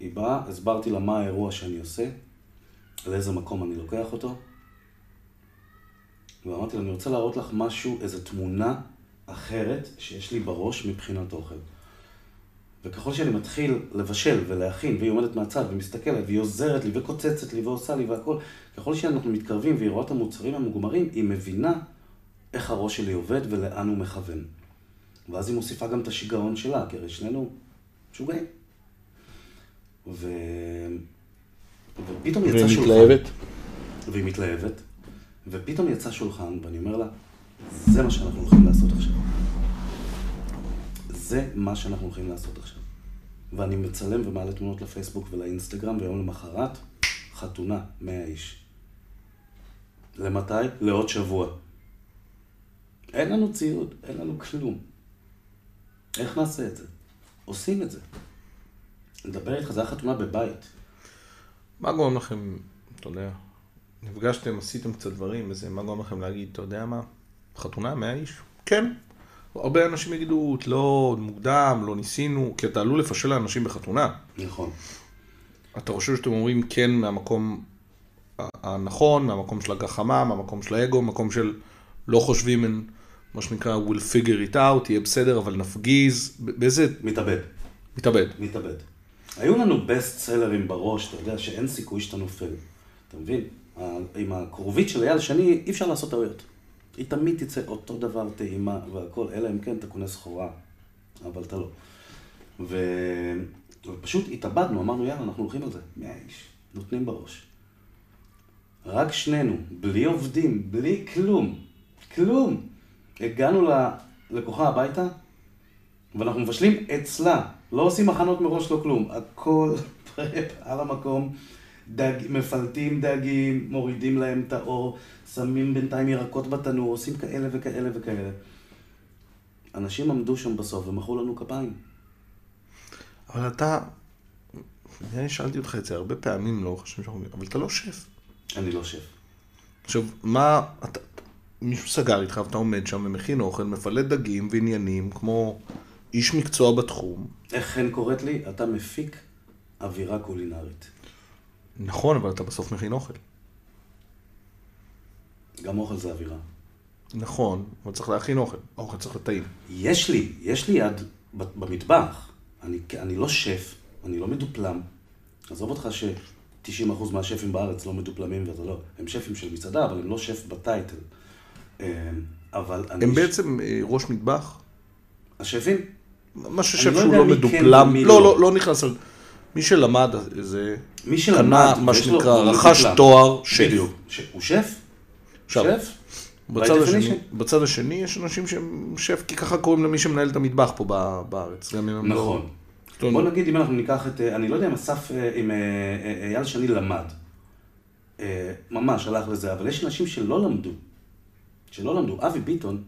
Speaker 1: היא באה, הסברתי לה מה האירוע שאני עושה, לאיזה מקום אני לוקח אותו, ואמרתי לה, אני רוצה להראות לך משהו, איזו תמונה אחרת שיש לי בראש מבחינת אוכל. וככל שאני מתחיל לבשל ולהכין, והיא עומדת מהצד ומסתכלת, והיא עוזרת לי וקוצצת לי ועושה לי והכל, ככל שאנחנו מתקרבים והיא רואה את המוצרים המוגמרים, היא מבינה איך הראש שלי עובד ולאן הוא מכוון. ואז היא מוסיפה גם את השיגעון שלה, כי הרי שנינו משוגעים. ו... ופתאום יצא
Speaker 2: והיא
Speaker 1: שולחן.
Speaker 2: מתלהבת?
Speaker 1: והיא מתלהבת. ופתאום יצא שולחן, ואני אומר לה, זה מה שאנחנו הולכים לעשות עכשיו. זה מה שאנחנו הולכים לעשות עכשיו. ואני מצלם ומעלה תמונות לפייסבוק ולאינסטגרם, ויום למחרת, חתונה, 100 איש. למתי? לעוד שבוע. אין לנו ציוד, אין לנו כלום. איך נעשה את זה? עושים את זה. נדבר איתך, זה היה חתונה בבית.
Speaker 2: מה גורם לכם, אתה יודע, נפגשתם, עשיתם קצת דברים וזה, מה גורם לכם להגיד, אתה יודע מה, חתונה, 100 איש? כן. הרבה אנשים יגידו, לא, מוקדם, לא ניסינו, כי אתה עלול לפשל לאנשים בחתונה.
Speaker 1: נכון.
Speaker 2: אתה חושב שאתם אומרים כן מהמקום הנכון, מהמקום של הגחמה, מהמקום של האגו, מהמקום של לא חושבים, אין, מה שנקרא, we'll figure it out, יהיה בסדר, אבל נפגיז, באיזה...
Speaker 1: מתאבד.
Speaker 2: מתאבד.
Speaker 1: מתאבד. היו לנו בסט סלרים בראש, אתה יודע שאין סיכוי שאתה נופל. אתה מבין? עם הכרובית של אייל שני אי אפשר לעשות טעויות. היא תמיד תצא אותו דבר טעימה והכל, אלא אם כן אתה קונה סחורה, אבל אתה לא. ו... ופשוט התאבדנו, אמרנו יאללה, אנחנו הולכים על זה. 100 איש, נותנים בראש. רק שנינו, בלי עובדים, בלי כלום, כלום. הגענו ללקוחה הביתה, ואנחנו מבשלים אצלה, לא עושים הכנות מראש, לא כלום. הכל פרפ [LAUGHS] על המקום, דג, מפלטים דגים, מורידים להם את האור, שמים בינתיים ירקות בתנור, עושים כאלה וכאלה וכאלה. אנשים עמדו שם בסוף ומחאו לנו כפיים.
Speaker 2: אבל אתה, אני שאלתי אותך את זה הרבה פעמים לאורך השנים שאנחנו, אבל אתה לא שף.
Speaker 1: אני לא שף.
Speaker 2: עכשיו, מה, אתה, מישהו סגר איתך ואתה עומד שם ומכין אוכל, מפלט דגים ועניינים, כמו איש מקצוע בתחום.
Speaker 1: איך חן קוראת לי? אתה מפיק אווירה קולינרית.
Speaker 2: נכון, אבל אתה בסוף מכין אוכל.
Speaker 1: גם אוכל זה אווירה.
Speaker 2: נכון, אבל צריך להכין אוכל. האוכל צריך להיות טעים.
Speaker 1: יש לי, יש לי יד במטבח. אני, אני לא שף, אני לא מדופלם. עזוב אותך ש-90% מהשפים בארץ לא מדופלמים ואתה לא. הם שפים של מסעדה, אבל הם לא שף בטייטל. אה, אבל אני...
Speaker 2: הם בעצם אה, ראש מטבח?
Speaker 1: השפים?
Speaker 2: מה ששף
Speaker 1: לא
Speaker 2: שהוא לא מדופלם, לא,
Speaker 1: לא.
Speaker 2: לא, לא נכנס. מי שלמד איזה...
Speaker 1: מי שלמד,
Speaker 2: קנה, מה שנקרא, רכש. תואר שף.
Speaker 1: בדיוק. ש- הוא שף?
Speaker 2: עכשיו,
Speaker 1: שף?
Speaker 2: בצד השני. בצד השני יש אנשים שהם שף, כי ככה קוראים למי שמנהל את המטבח פה בארץ. גם אם הם לא-
Speaker 1: נכון.
Speaker 2: אומרת,
Speaker 1: בוא נגיד אם אנחנו ניקח את, אה, אני לא יודע אם אסף, אה, אם אה, אייל שני למד. ממש הלך לזה, אבל יש אנשים שלא למדו. שלא למדו. אבי ביטון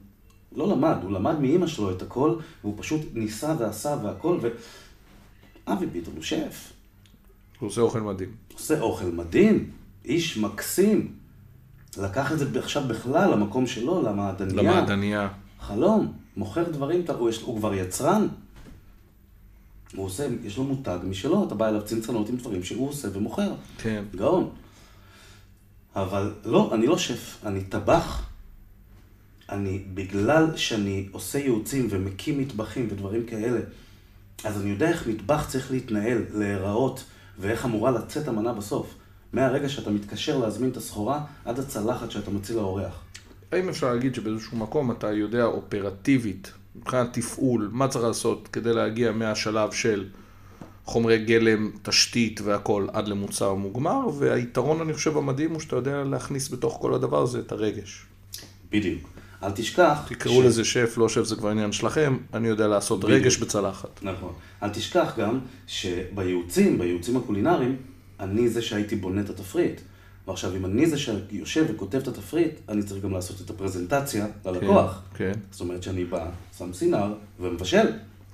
Speaker 1: לא למד, הוא למד מאימא שלו את הכל, והוא פשוט ניסה ועשה והכל, ו... אבי ביטון הוא שף.
Speaker 2: הוא עושה אוכל מדהים.
Speaker 1: עושה אוכל מדהים, איש מקסים. לקח את זה עכשיו בכלל למקום שלו, למעדניה.
Speaker 2: למעדניה.
Speaker 1: חלום, מוכר דברים, הוא, יש, הוא כבר יצרן. הוא עושה, יש לו מותג משלו, אתה בא אליו צנצנות עם דברים שהוא עושה ומוכר.
Speaker 2: כן.
Speaker 1: גאון. אבל לא, אני לא שף, אני טבח. אני, בגלל שאני עושה ייעוצים ומקים מטבחים ודברים כאלה, אז אני יודע איך מטבח צריך להתנהל, להיראות, ואיך אמורה לצאת המנה בסוף. מהרגע שאתה מתקשר להזמין את הסחורה, עד הצלחת שאתה מציל לאורח.
Speaker 2: האם אפשר להגיד שבאיזשהו מקום אתה יודע אופרטיבית, מבחינת תפעול, מה צריך לעשות כדי להגיע מהשלב של חומרי גלם, תשתית והכל עד למוצר מוגמר, והיתרון אני חושב המדהים הוא שאתה יודע להכניס בתוך כל הדבר הזה את הרגש.
Speaker 1: בדיוק. אל תשכח...
Speaker 2: תקראו לזה שף, לא שף, זה כבר עניין שלכם, אני יודע לעשות
Speaker 1: בדיוק.
Speaker 2: רגש בצלחת.
Speaker 1: נכון. אל תשכח גם שבייעוצים, בייעוצים הקולינריים, אני זה שהייתי בונה את התפריט. ועכשיו, אם אני זה שיושב וכותב את התפריט, אני צריך גם לעשות את הפרזנטציה ללקוח.
Speaker 2: כן,
Speaker 1: זאת אומרת שאני בא, שם סינר ומבשל.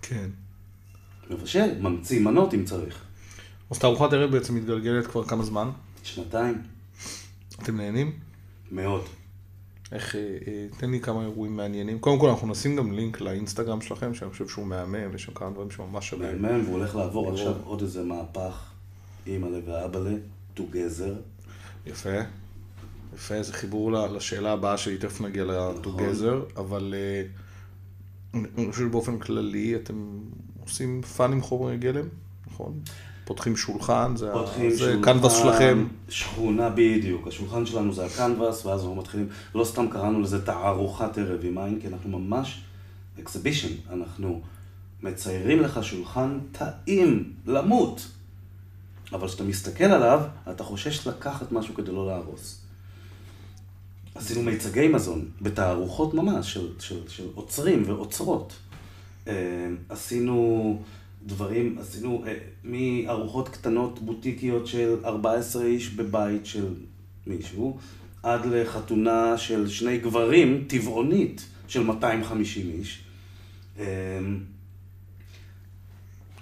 Speaker 2: כן.
Speaker 1: מבשל, ממציא מנות אם צריך.
Speaker 2: אז תערוכת ערב בעצם מתגלגלת כבר כמה זמן?
Speaker 1: שנתיים,
Speaker 2: אתם נהנים?
Speaker 1: מאוד.
Speaker 2: איך, אה, אה, תן לי כמה אירועים מעניינים. קודם כל אנחנו נשים גם לינק לאינסטגרם שלכם, שאני חושב שהוא מהמם, ויש שם כמה דברים שממש שווים.
Speaker 1: מהמם, והוא הולך לעבור. עכשיו עוד איזה מהפך, אימא'לה ואבא'לה, together.
Speaker 2: יפה. יפה, זה חיבור לשאלה הבאה שלי, תכף נגיע
Speaker 1: נכון.
Speaker 2: ל-together, אבל אה, אני אני חושב שבאופן כללי אתם עושים fun עם חומרי גלם, נכון? פותחים שולחן, זה, ה-
Speaker 1: פותחים
Speaker 2: זה
Speaker 1: שולחן,
Speaker 2: קנבס שלכם.
Speaker 1: נכון, בדיוק, השולחן שלנו זה הקנבס, ואז אנחנו מתחילים, לא סתם קראנו לזה תערוכת ערב עם עין, כי אנחנו ממש אקסיבישן, אנחנו מציירים לך שולחן טעים, למות. אבל כשאתה מסתכל עליו, אתה חושש לקחת משהו כדי לא להרוס. עשינו מיצגי מזון, בתערוכות ממש, של, של, של עוצרים ועוצרות. אה, עשינו דברים, עשינו אה, מארוחות קטנות בוטיקיות של 14 איש בבית של מישהו, עד לחתונה של שני גברים, טבעונית, של 250 איש. אה,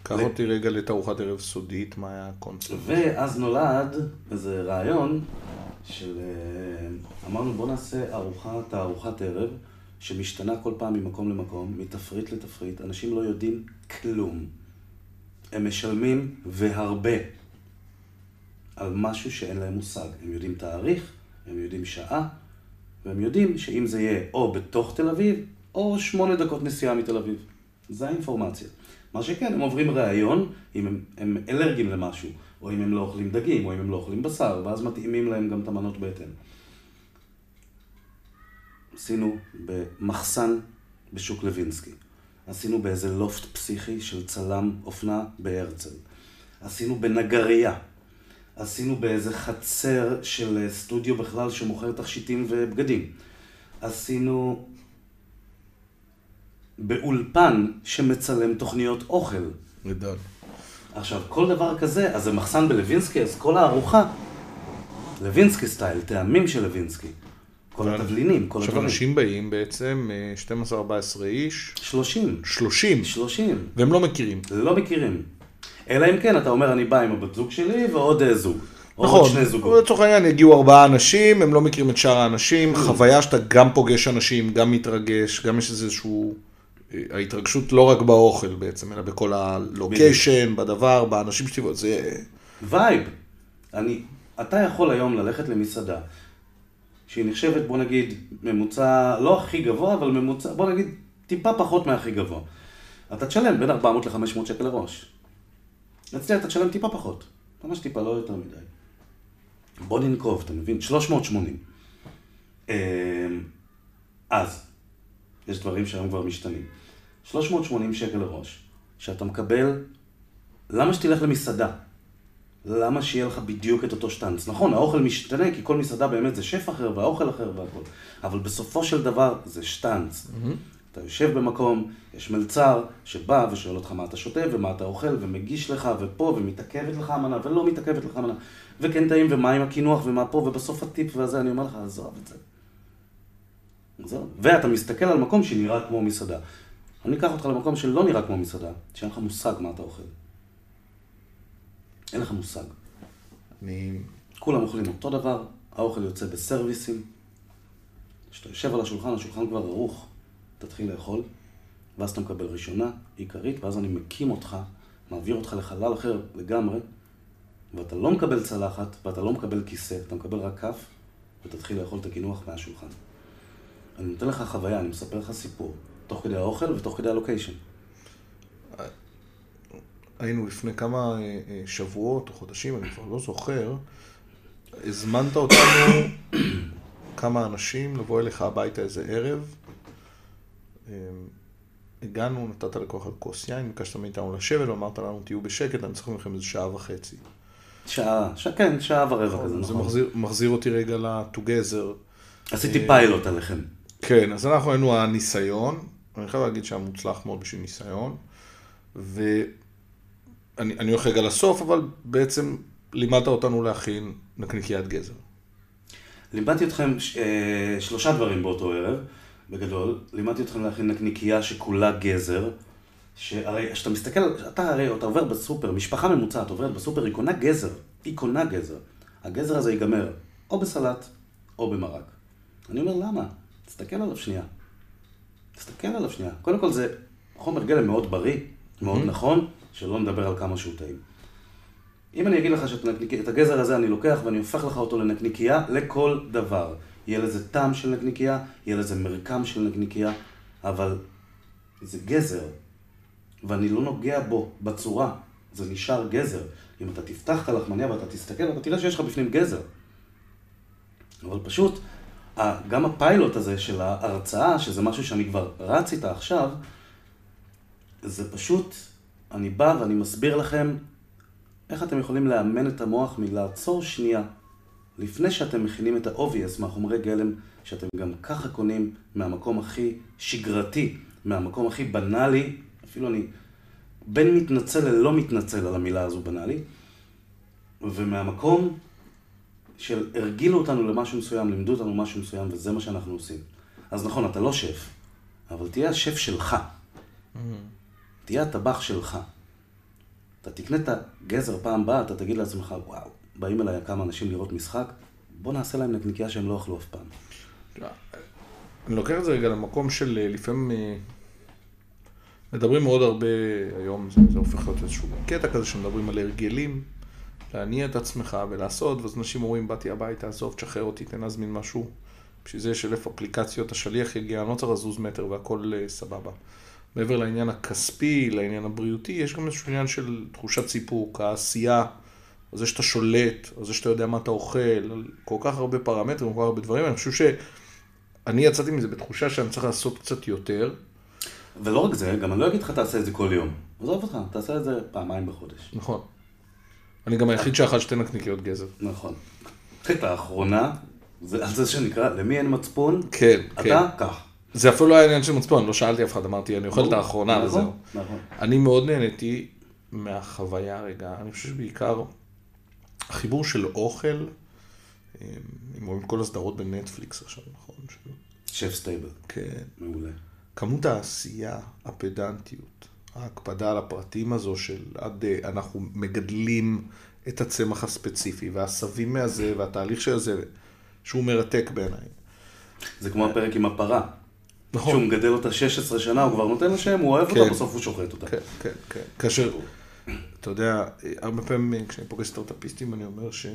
Speaker 2: קח אותי רגע לתערוכת ערב סודית, מה היה הקונספט?
Speaker 1: ואז נולד איזה רעיון של... אה, אמרנו בוא נעשה ארוחה, תערוכת ערב, שמשתנה כל פעם ממקום למקום, מתפריט לתפריט, אנשים לא יודעים כלום. הם משלמים והרבה על משהו שאין להם מושג. הם יודעים תאריך, הם יודעים שעה, והם יודעים שאם זה יהיה או בתוך תל אביב, או שמונה דקות נסיעה מתל אביב. זה האינפורמציה. מה שכן, הם עוברים ראיון, אם הם, הם אלרגיים למשהו, או אם הם לא אוכלים דגים, או אם הם לא אוכלים בשר, ואז מתאימים להם גם את המנות בהתאם. עשינו במחסן בשוק לוינסקי. עשינו באיזה לופט פסיכי של צלם אופנה בהרצל. עשינו בנגרייה. עשינו באיזה חצר של אה, סטודיו בכלל שמוכר תכשיטים ובגדים. עשינו באולפן שמצלם תוכניות אוכל.
Speaker 2: גדול.
Speaker 1: עכשיו, כל דבר כזה, אז זה מחסן בלווינסקי, אז כל הארוחה, לוינסקי סטייל, טעמים של לוינסקי. כל התבלינים, כל
Speaker 2: עכשיו
Speaker 1: הדברים.
Speaker 2: אנשים באים בעצם, אה, 12-14 איש,
Speaker 1: 30.
Speaker 2: 30,
Speaker 1: 30.
Speaker 2: והם לא מכירים.
Speaker 1: לא מכירים. אלא אם כן, אתה אומר, אני בא עם הבת זוג שלי ועוד אה, זוג.
Speaker 2: נכון. לצורך העניין יגיעו ארבעה אנשים, הם לא מכירים את שאר האנשים, חוויה שאתה גם פוגש אנשים, גם מתרגש, גם יש איזשהו, אה, ההתרגשות לא רק באוכל בעצם, אלא בכל ה location, בדבר, באנשים שתבוא, זה...
Speaker 1: vibe. אני, אתה יכול היום ללכת למסעדה, שהיא נחשבת, בוא נגיד, ממוצע, לא הכי גבוה, אבל ממוצע, בוא נגיד, טיפה פחות מהכי גבוה. אתה תשלם בין 400 ל-500 שקל לראש. אצלי אתה תשלם טיפה פחות. ממש טיפה, לא יותר מדי. בוא ננקוב, אתה מבין? 380. אמ, אז, יש דברים שהיום כבר משתנים. 380 שקל לראש, שאתה מקבל, למה שתלך למסעדה? למה שיהיה לך בדיוק את אותו שטנץ? נכון, האוכל משתנה, כי כל מסעדה באמת זה שף אחר והאוכל אחר והכל. אבל בסופו של דבר זה שטנץ. אתה יושב במקום, יש מלצר שבא ושואל אותך מה אתה שותה ומה אתה אוכל ומגיש לך ופה ומתעכבת לך המנה ולא מתעכבת לך המנה וכן טעים ומה עם הקינוח ומה פה ובסוף הטיפ וזה, אני אומר לך, עזוב את זה. עזוב. ואתה מסתכל על מקום שנראה כמו מסעדה. אני אקח אותך למקום שלא נראה כמו מסעדה, שאין לך מושג מה אתה אוכל. אין לך מושג.
Speaker 2: אני...
Speaker 1: כולם אוכלים אותו דבר, האוכל יוצא בסרוויסים. כשאתה יושב על השולחן, השולחן כבר ערוך, תתחיל לאכול, ואז אתה מקבל ראשונה, עיקרית, ואז אני מקים אותך, מעביר אותך לחלל אחר לגמרי, ואתה לא מקבל צלחת, ואתה לא מקבל כיסא, אתה מקבל רק כף, ותתחיל לאכול את הקינוח מהשולחן. אני נותן לך חוויה, אני מספר לך סיפור, תוך כדי האוכל ותוך כדי הלוקיישן.
Speaker 2: היינו לפני כמה אה, אה, שבועות או חודשים, אני כבר לא זוכר, הזמנת אותנו, כמה אנשים, לבוא אליך הביתה איזה ערב. אה, הגענו, נתת לכוח על כוס יין, ביקשת מאיתנו לשבת, ואמרת לנו, תהיו בשקט, אני צריך מכם איזה שעה וחצי.
Speaker 1: שעה, ש... כן, שעה ורבע כזה,
Speaker 2: זה
Speaker 1: נכון.
Speaker 2: מחזיר, מחזיר אותי רגע ל-together.
Speaker 1: עשיתי פיילוט עליכם.
Speaker 2: כן, אז אנחנו היינו הניסיון, אני חייב להגיד שהיה מוצלח מאוד בשביל ניסיון, ואני אני הולך רגע לסוף, אבל בעצם לימדת אותנו להכין נקניקיית גזר.
Speaker 1: לימדתי אתכם ש- אה, שלושה דברים באותו ערב, בגדול. לימדתי אתכם להכין נקניקייה שכולה גזר. שהרי כשאתה מסתכל, אתה הרי, אתה עובר בסופר, משפחה ממוצעת עוברת בסופר, היא קונה גזר. היא קונה גזר. הגזר הזה ייגמר או בסלט או במרק. אני אומר, למה? תסתכל עליו שנייה. תסתכל עליו שנייה. קודם כל זה חומר גלם מאוד בריא, מאוד נכון, שלא נדבר על כמה שהוא טעים. אם אני אגיד לך שאת את הגזר הזה אני לוקח ואני הופך לך אותו לנקניקייה לכל דבר. יהיה לזה טעם של נקניקייה, יהיה לזה מרקם של נקניקייה, אבל זה גזר, ואני לא נוגע בו בצורה, זה נשאר גזר. אם אתה תפתח את הלחמניה ואתה תסתכל, אתה תראה שיש לך בפנים גזר. אבל פשוט, גם הפיילוט הזה של ההרצאה, שזה משהו שאני כבר רץ איתה עכשיו, זה פשוט, אני בא ואני מסביר לכם איך אתם יכולים לאמן את המוח מלעצור שנייה לפני שאתם מכינים את ה-obvious מהחומרי גלם שאתם גם ככה קונים מהמקום הכי שגרתי, מהמקום הכי בנאלי, אפילו אני בין מתנצל ללא מתנצל על המילה הזו בנאלי, ומהמקום של הרגילו אותנו למשהו מסוים, לימדו אותנו משהו מסוים, וזה מה שאנחנו עושים. אז נכון, אתה לא שף, אבל תהיה השף שלך. תהיה הטבח שלך. אתה תקנה את הגזר פעם באה, אתה תגיד לעצמך, וואו, באים אליי כמה אנשים לראות משחק, בוא נעשה להם נקניקייה שהם לא אכלו אף פעם.
Speaker 2: אני לוקח את זה רגע למקום של אה, לפעמים אה, מדברים מאוד הרבה היום, זה, זה הופך להיות איזשהו קטע כזה שמדברים על הרגלים, להניע את עצמך ולעשות, ואז אנשים אומרים, באתי הביתה, עזוב, תשחרר אותי, תן להזמין משהו. בשביל זה יש אלף אפליקציות, השליח יגיע, אני לא צריך לזוז מטר והכל אה, סבבה. מעבר לעניין הכספי, לעניין הבריאותי, יש גם איזשהו עניין של תחושת סיפוק, העשייה, על זה שאתה שולט, על זה שאתה יודע מה אתה אוכל, על כל כך הרבה פרמטרים, כל כך הרבה דברים, אני חושב שאני יצאתי מזה בתחושה שאני צריך לעשות קצת יותר.
Speaker 1: ולא רק זה, גם אני לא אגיד לך תעשה את זה כל יום. עזוב אותך, תעשה את זה פעמיים בחודש.
Speaker 2: נכון. אני גם היחיד שאכל שתי נקניקיות גזר.
Speaker 1: נכון. קטע האחרונה, זה על זה שנקרא, למי אין מצפון?
Speaker 2: כן, כן.
Speaker 1: אתה, קח.
Speaker 2: זה אפילו לא היה עניין של מצפון, לא שאלתי אף אחד, אמרתי, אני אוכל את האחרונה
Speaker 1: נכון,
Speaker 2: וזהו.
Speaker 1: נכון.
Speaker 2: אני מאוד נהניתי מהחוויה רגע, אני חושב שבעיקר החיבור של אוכל, אם רואים את כל הסדרות בנטפליקס עכשיו, נכון?
Speaker 1: Chef's Table,
Speaker 2: כן.
Speaker 1: מעולה.
Speaker 2: כמות העשייה, הפדנטיות, ההקפדה על הפרטים הזו של עד אה, אנחנו מגדלים את הצמח הספציפי והעשבים מהזה והתהליך של זה, שהוא מרתק בעיניי.
Speaker 1: זה כמו הפרק עם הפרה.
Speaker 2: נכון.
Speaker 1: שהוא מגדל אותה 16 שנה, הוא כבר נותן לה שם, הוא אוהב
Speaker 2: כן.
Speaker 1: אותה, בסוף הוא שוחט אותה.
Speaker 2: כן, כן, כן. כאשר, אתה יודע, הרבה פעמים כשאני פוגש סטארט-אפיסטים אני אומר ש...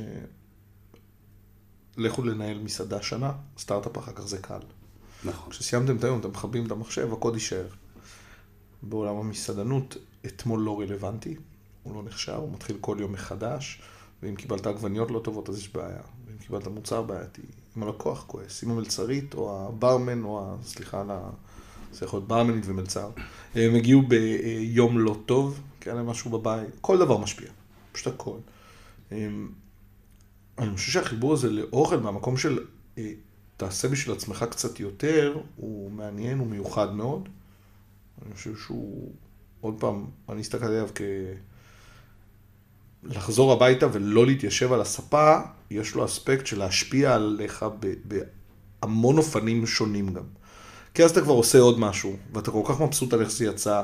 Speaker 2: לכו לנהל מסעדה שנה, סטארט-אפ אחר כך זה קל.
Speaker 1: נכון.
Speaker 2: כשסיימתם את היום, אתם מכבים את המחשב, הקוד יישאר. בעולם המסעדנות, אתמול לא רלוונטי, הוא לא נחשב, הוא מתחיל כל יום מחדש, ואם קיבלת עגבניות לא טובות אז יש בעיה, ואם קיבלת מוצר בעייתי, אם הלקוח כועס, אם המלצרית או הברמן או, ה... סליחה על ה... זה יכול להיות ברמנית ומלצר, הם הגיעו ביום לא טוב, כי היה להם משהו בבית, כל דבר משפיע, פשוט הכל. אני חושב שהחיבור הזה לאוכל מהמקום של אה, תעשה בשביל עצמך קצת יותר, הוא מעניין, הוא מיוחד מאוד. אני חושב שהוא, עוד פעם, אני אסתכל עליו כ... לחזור הביתה ולא להתיישב על הספה, יש לו אספקט של להשפיע עליך בהמון אופנים שונים גם. כי אז אתה כבר עושה עוד משהו, ואתה כל כך מבסוט על איך זה יצא,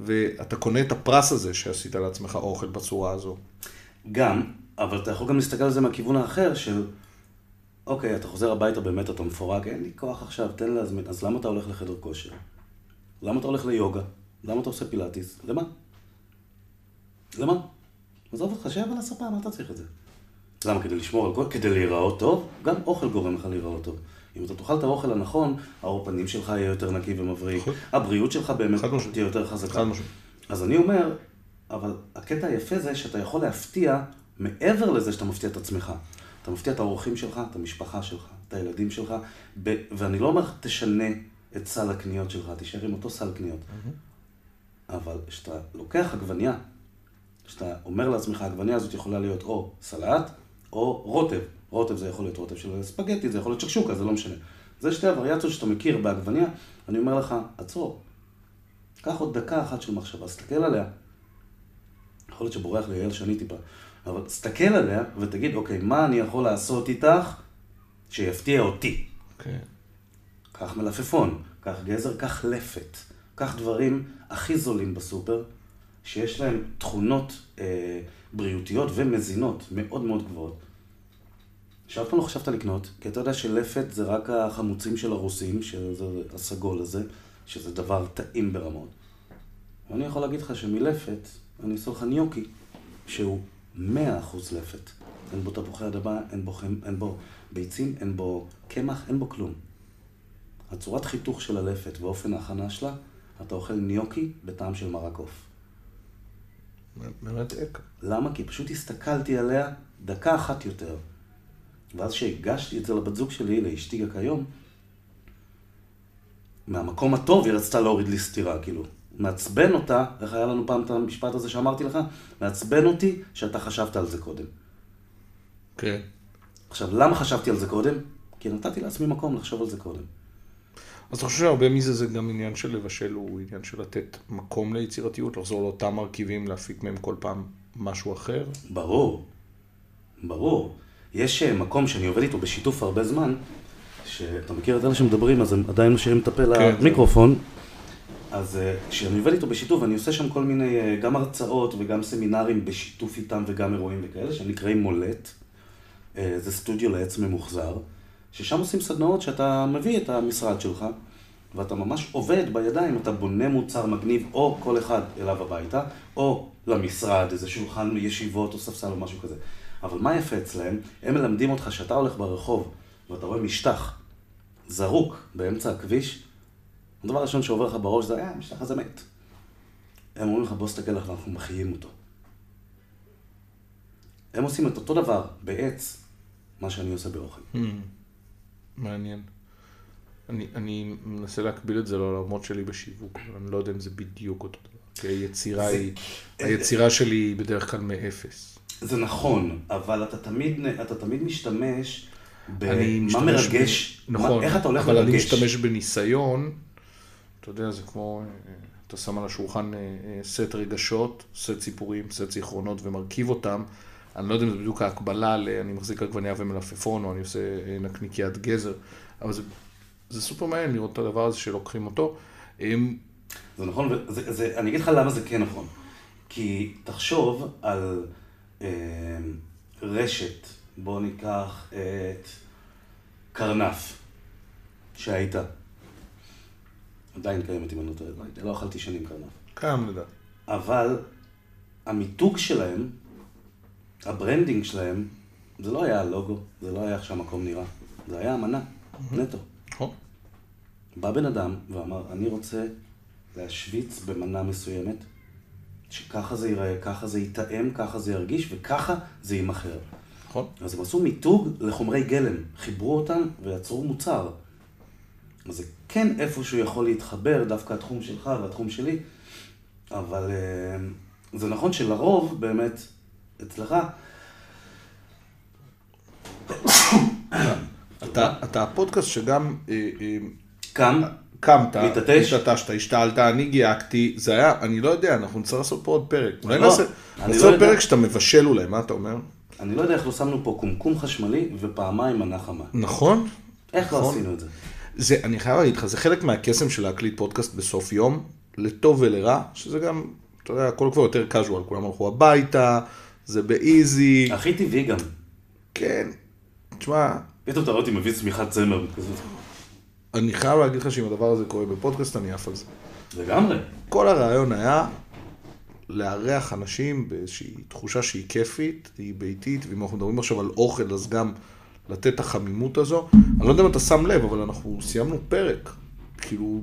Speaker 2: ואתה קונה את הפרס הזה שעשית לעצמך אוכל בצורה הזו.
Speaker 1: גם, אבל אתה יכול גם להסתכל על זה מהכיוון האחר של, אוקיי, אתה חוזר הביתה, באמת אתה מפורק, אין לי כוח עכשיו, תן להזמין, אז למה אתה הולך לחדר כושר? למה אתה הולך ליוגה? למה אתה עושה פילאטיס? למה? למה? עזוב אותך, שב על הספה, מה אתה צריך את זה? למה? כדי לשמור על כל... כדי להיראות טוב? גם אוכל גורם לך להיראות טוב. אם אתה תאכל את האוכל הנכון, האור פנים שלך יהיה יותר נקי ומבריק,
Speaker 2: נכון.
Speaker 1: הבריאות שלך באמת. תהיה יותר חזקה.
Speaker 2: חד.
Speaker 1: אז אני אומר, אבל הקטע היפה זה שאתה יכול להפתיע מעבר לזה שאתה מפתיע את עצמך. אתה מפתיע את האורחים שלך, את המשפחה שלך, את הילדים שלך, ב... ואני לא אומר תשנה את סל הקניות שלך, תישאר עם אותו סל קניות. אבל כשאתה לוקח עגבנייה, כשאתה אומר לעצמך, העגבנייה הזאת יכולה להיות או סלט, או רוטב. רוטב זה יכול להיות רוטב של ספגטי, זה יכול להיות שקשוקה, זה לא משנה. זה שתי הווריאציות שאתה מכיר בעגבנייה, אני אומר לך, עצור. קח עוד דקה אחת של מחשבה, סתכל עליה. יכול להיות שבורח לי אייל שני טיפה, אבל תסתכל עליה ותגיד, אוקיי, מה אני יכול לעשות איתך שיפתיע אותי?
Speaker 2: כן.
Speaker 1: קח מלפפון, קח גזר, קח לפת. קח דברים הכי זולים בסופר, שיש להם תכונות אה, בריאותיות ומזינות מאוד מאוד גבוהות. שאף פעם לא חשבת לקנות, כי אתה יודע שלפת זה רק החמוצים של הרוסים, שזה הסגול הזה, שזה דבר טעים ברמות. ואני יכול להגיד לך שמלפת, אני אעשה לך ניוקי, שהוא 100% לפת. אין בו תפוחי אדמה, אין. אין בו ביצים, אין בו קמח, אין בו כלום. הצורת חיתוך של הלפת ואופן ההכנה שלה, אתה אוכל ניוקי בטעם של מרק עוף.
Speaker 2: מרתק.
Speaker 1: למה? כי פשוט הסתכלתי עליה דקה אחת יותר. ואז כשהגשתי את זה לבת זוג שלי, לאשתי כיום, מהמקום הטוב היא רצתה להוריד לי סטירה, כאילו. מעצבן אותה, איך היה לנו פעם את המשפט הזה שאמרתי לך? מעצבן אותי שאתה חשבת על זה קודם.
Speaker 2: כן.
Speaker 1: עכשיו, למה חשבתי על זה קודם? כי נתתי לעצמי מקום לחשוב על זה קודם.
Speaker 2: אז אתה חושב שהרבה מזה זה גם עניין של לבשל, הוא עניין של לתת מקום ליצירתיות, לחזור לאותם מרכיבים, להפיק מהם כל פעם משהו אחר?
Speaker 1: ברור, ברור. יש אה, מקום שאני עובד איתו בשיתוף הרבה זמן, שאתה מכיר את אלה שמדברים, אז הם עדיין משאירים את הפה
Speaker 2: כן,
Speaker 1: למיקרופון. אז אה, כשאני עובד איתו בשיתוף, אני עושה שם כל מיני, אה, גם הרצאות וגם סמינרים בשיתוף איתם וגם אירועים וכאלה, שנקראים מולט. זה סטודיו לעץ ממוחזר, ששם עושים סדנאות שאתה מביא את המשרד שלך, ואתה ממש עובד בידיים, אתה בונה מוצר מגניב, או כל אחד אליו הביתה, או למשרד, איזה שולחן ישיבות או ספסל או משהו כזה. אבל מה יפה אצלהם? הם מלמדים אותך שאתה הולך ברחוב, ואתה רואה משטח זרוק באמצע הכביש, הדבר הראשון שעובר לך בראש זה, אה, המשטח הזה מת. הם אומרים לך, בוא תסתכל איך אנחנו מחיים אותו. הם עושים את אותו דבר בעץ, מה שאני עושה באוכל.
Speaker 2: Hmm. מעניין. אני, אני מנסה להקביל את זה לעולמות שלי בשיווק, אבל אני לא יודע אם זה בדיוק אותו דבר. כי היצירה
Speaker 1: זה-
Speaker 2: היא, היצירה שלי היא בדרך כלל מאפס.
Speaker 1: זה נכון, אבל אתה תמיד, אתה תמיד משתמש
Speaker 2: אני
Speaker 1: במה מרגש,
Speaker 2: ב... נכון,
Speaker 1: מה, איך אתה הולך
Speaker 2: אבל אני
Speaker 1: לרגש.
Speaker 2: משתמש בניסיון, אתה יודע, זה כמו, אה, אתה שם על השולחן אה, אה, סט רגשות, סט סיפורים, סט זיכרונות ומרכיב אותם. אני לא יודע אם זה בדיוק ההקבלה ל... אני מחזיק עגבנייה ומלפפון, או אני עושה אה, נקניקיית גזר, אבל זה, זה סופר מעניין לראות את הדבר הזה שלוקחים אותו. אמ,
Speaker 1: זה נכון, וזה, זה, אני אגיד לך למה זה כן נכון. כי תחשוב על אה, רשת, בוא ניקח את קרנף, שהייתה. עדיין קיימת אם אני לא טועה, לא לא אכלתי שנים קרנף.
Speaker 2: קיים לדעת.
Speaker 1: אבל המיתוג שלהם, ה branding שלהם, זה לא היה הלוגו, זה לא היה איך שהמקום נראה, זה היה המנה, נטו. בא בן אדם ואמר, אני רוצה להשוויץ במנה מסוימת, שככה זה ייראה, ככה זה ייטעם, ככה זה ירגיש, וככה זה יימכר.
Speaker 2: נכון.
Speaker 1: אז הם עשו מיתוג לחומרי גלם, חיברו אותם ויצרו מוצר. אז זה כן איפשהו יכול להתחבר, דווקא התחום שלך והתחום שלי, אבל אה, זה נכון שלרוב, באמת, אצלך,
Speaker 2: אתה, הפודקאסט שגם אה, אה,
Speaker 1: קם,
Speaker 2: קמת,
Speaker 1: מתעטש?
Speaker 2: התעטשת, השתעלת, אני גייקתי, זה היה, אני לא יודע, אנחנו נצטרך לעשות פה עוד פרק. אולי
Speaker 1: לא,
Speaker 2: נעשה,
Speaker 1: אני
Speaker 2: נעשה
Speaker 1: לא
Speaker 2: עוד. פרק שאתה מבשל אולי, מה אתה אומר?
Speaker 1: אני לא יודע איך לא שמנו פה קומקום חשמלי ופעמיים מנה חמה.
Speaker 2: נכון?
Speaker 1: איך לא
Speaker 2: נכון.
Speaker 1: עשינו את זה?
Speaker 2: זה, אני חייב להגיד לך, זה חלק מהקסם של להקליט פודקאסט בסוף יום, לטוב ולרע, שזה גם, אתה יודע, הכל כבר יותר casual, כולם הלכו הביתה, זה באיזי,
Speaker 1: הכי טבעי גם.
Speaker 2: כן, תשמע,
Speaker 1: פתאום אתה רואה אותי מביא צמיחת צמר כזה.
Speaker 2: אני חייב להגיד לך שאם הדבר הזה קורה בפודקאסט, אני עף על זה.
Speaker 1: לגמרי.
Speaker 2: כל הרעיון היה לארח אנשים באיזושהי תחושה שהיא כיפית, היא ביתית, ואם אנחנו מדברים עכשיו על אוכל, אז גם לתת את החמימות הזו. אני לא יודע אם אתה שם לב, אבל אנחנו סיימנו פרק. כאילו,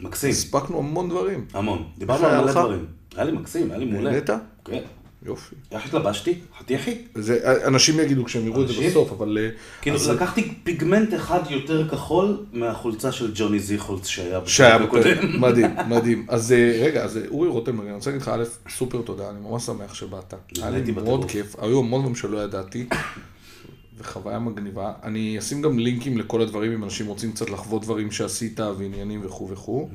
Speaker 1: מקסים.
Speaker 2: הספקנו המון דברים.
Speaker 1: המון. דיברנו על מלא? דברים. היה לי מקסים, היה לי מעולה.
Speaker 2: נהנית?
Speaker 1: כן.
Speaker 2: יופי.
Speaker 1: איך התלבשתי? חתיכי.
Speaker 2: זה, אנשים יגידו כשהם יראו את זה? בסוף, אבל... אה,
Speaker 1: כאילו,
Speaker 2: אז-
Speaker 1: לקחתי פיגמנט אחד יותר כחול מהחולצה של ג'וני זיכולץ שהיה
Speaker 2: שהיה
Speaker 1: בפרק
Speaker 2: בפרק,
Speaker 1: הקודם. [LAUGHS]
Speaker 2: מדהים, מדהים. אז אה, רגע, אז אה, אורי רוטנברג, אני רוצה להגיד לך, א', סופר תודה, אני ממש שמח שבאת. היה לי מאוד. כיף, היו המון דברים שלא ידעתי, וחוויה מגניבה. אני אשים גם לינקים לכל הדברים, אם אנשים רוצים קצת לחוות דברים שעשית, ועניינים וכו' וכו',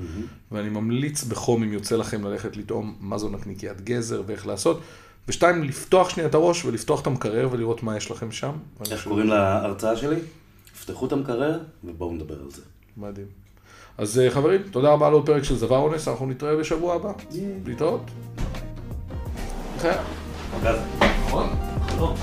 Speaker 2: ואני ממליץ בחום, אם יוצא לכם ללכת לטעום מה זו נקניקיית גזר ואיך לעשות. ושתיים, לפתוח שנייה את הראש ולפתוח את המקרר ולראות מה יש לכם שם.
Speaker 1: איך קוראים להרצאה שלי? יפתחו את המקרר ובואו נדבר על זה.
Speaker 2: מדהים. אז אה, חברים, תודה רבה על עוד פרק של זבר אונס, אנחנו נתראה בשבוע הבא. להתראות. נכון?
Speaker 1: לא.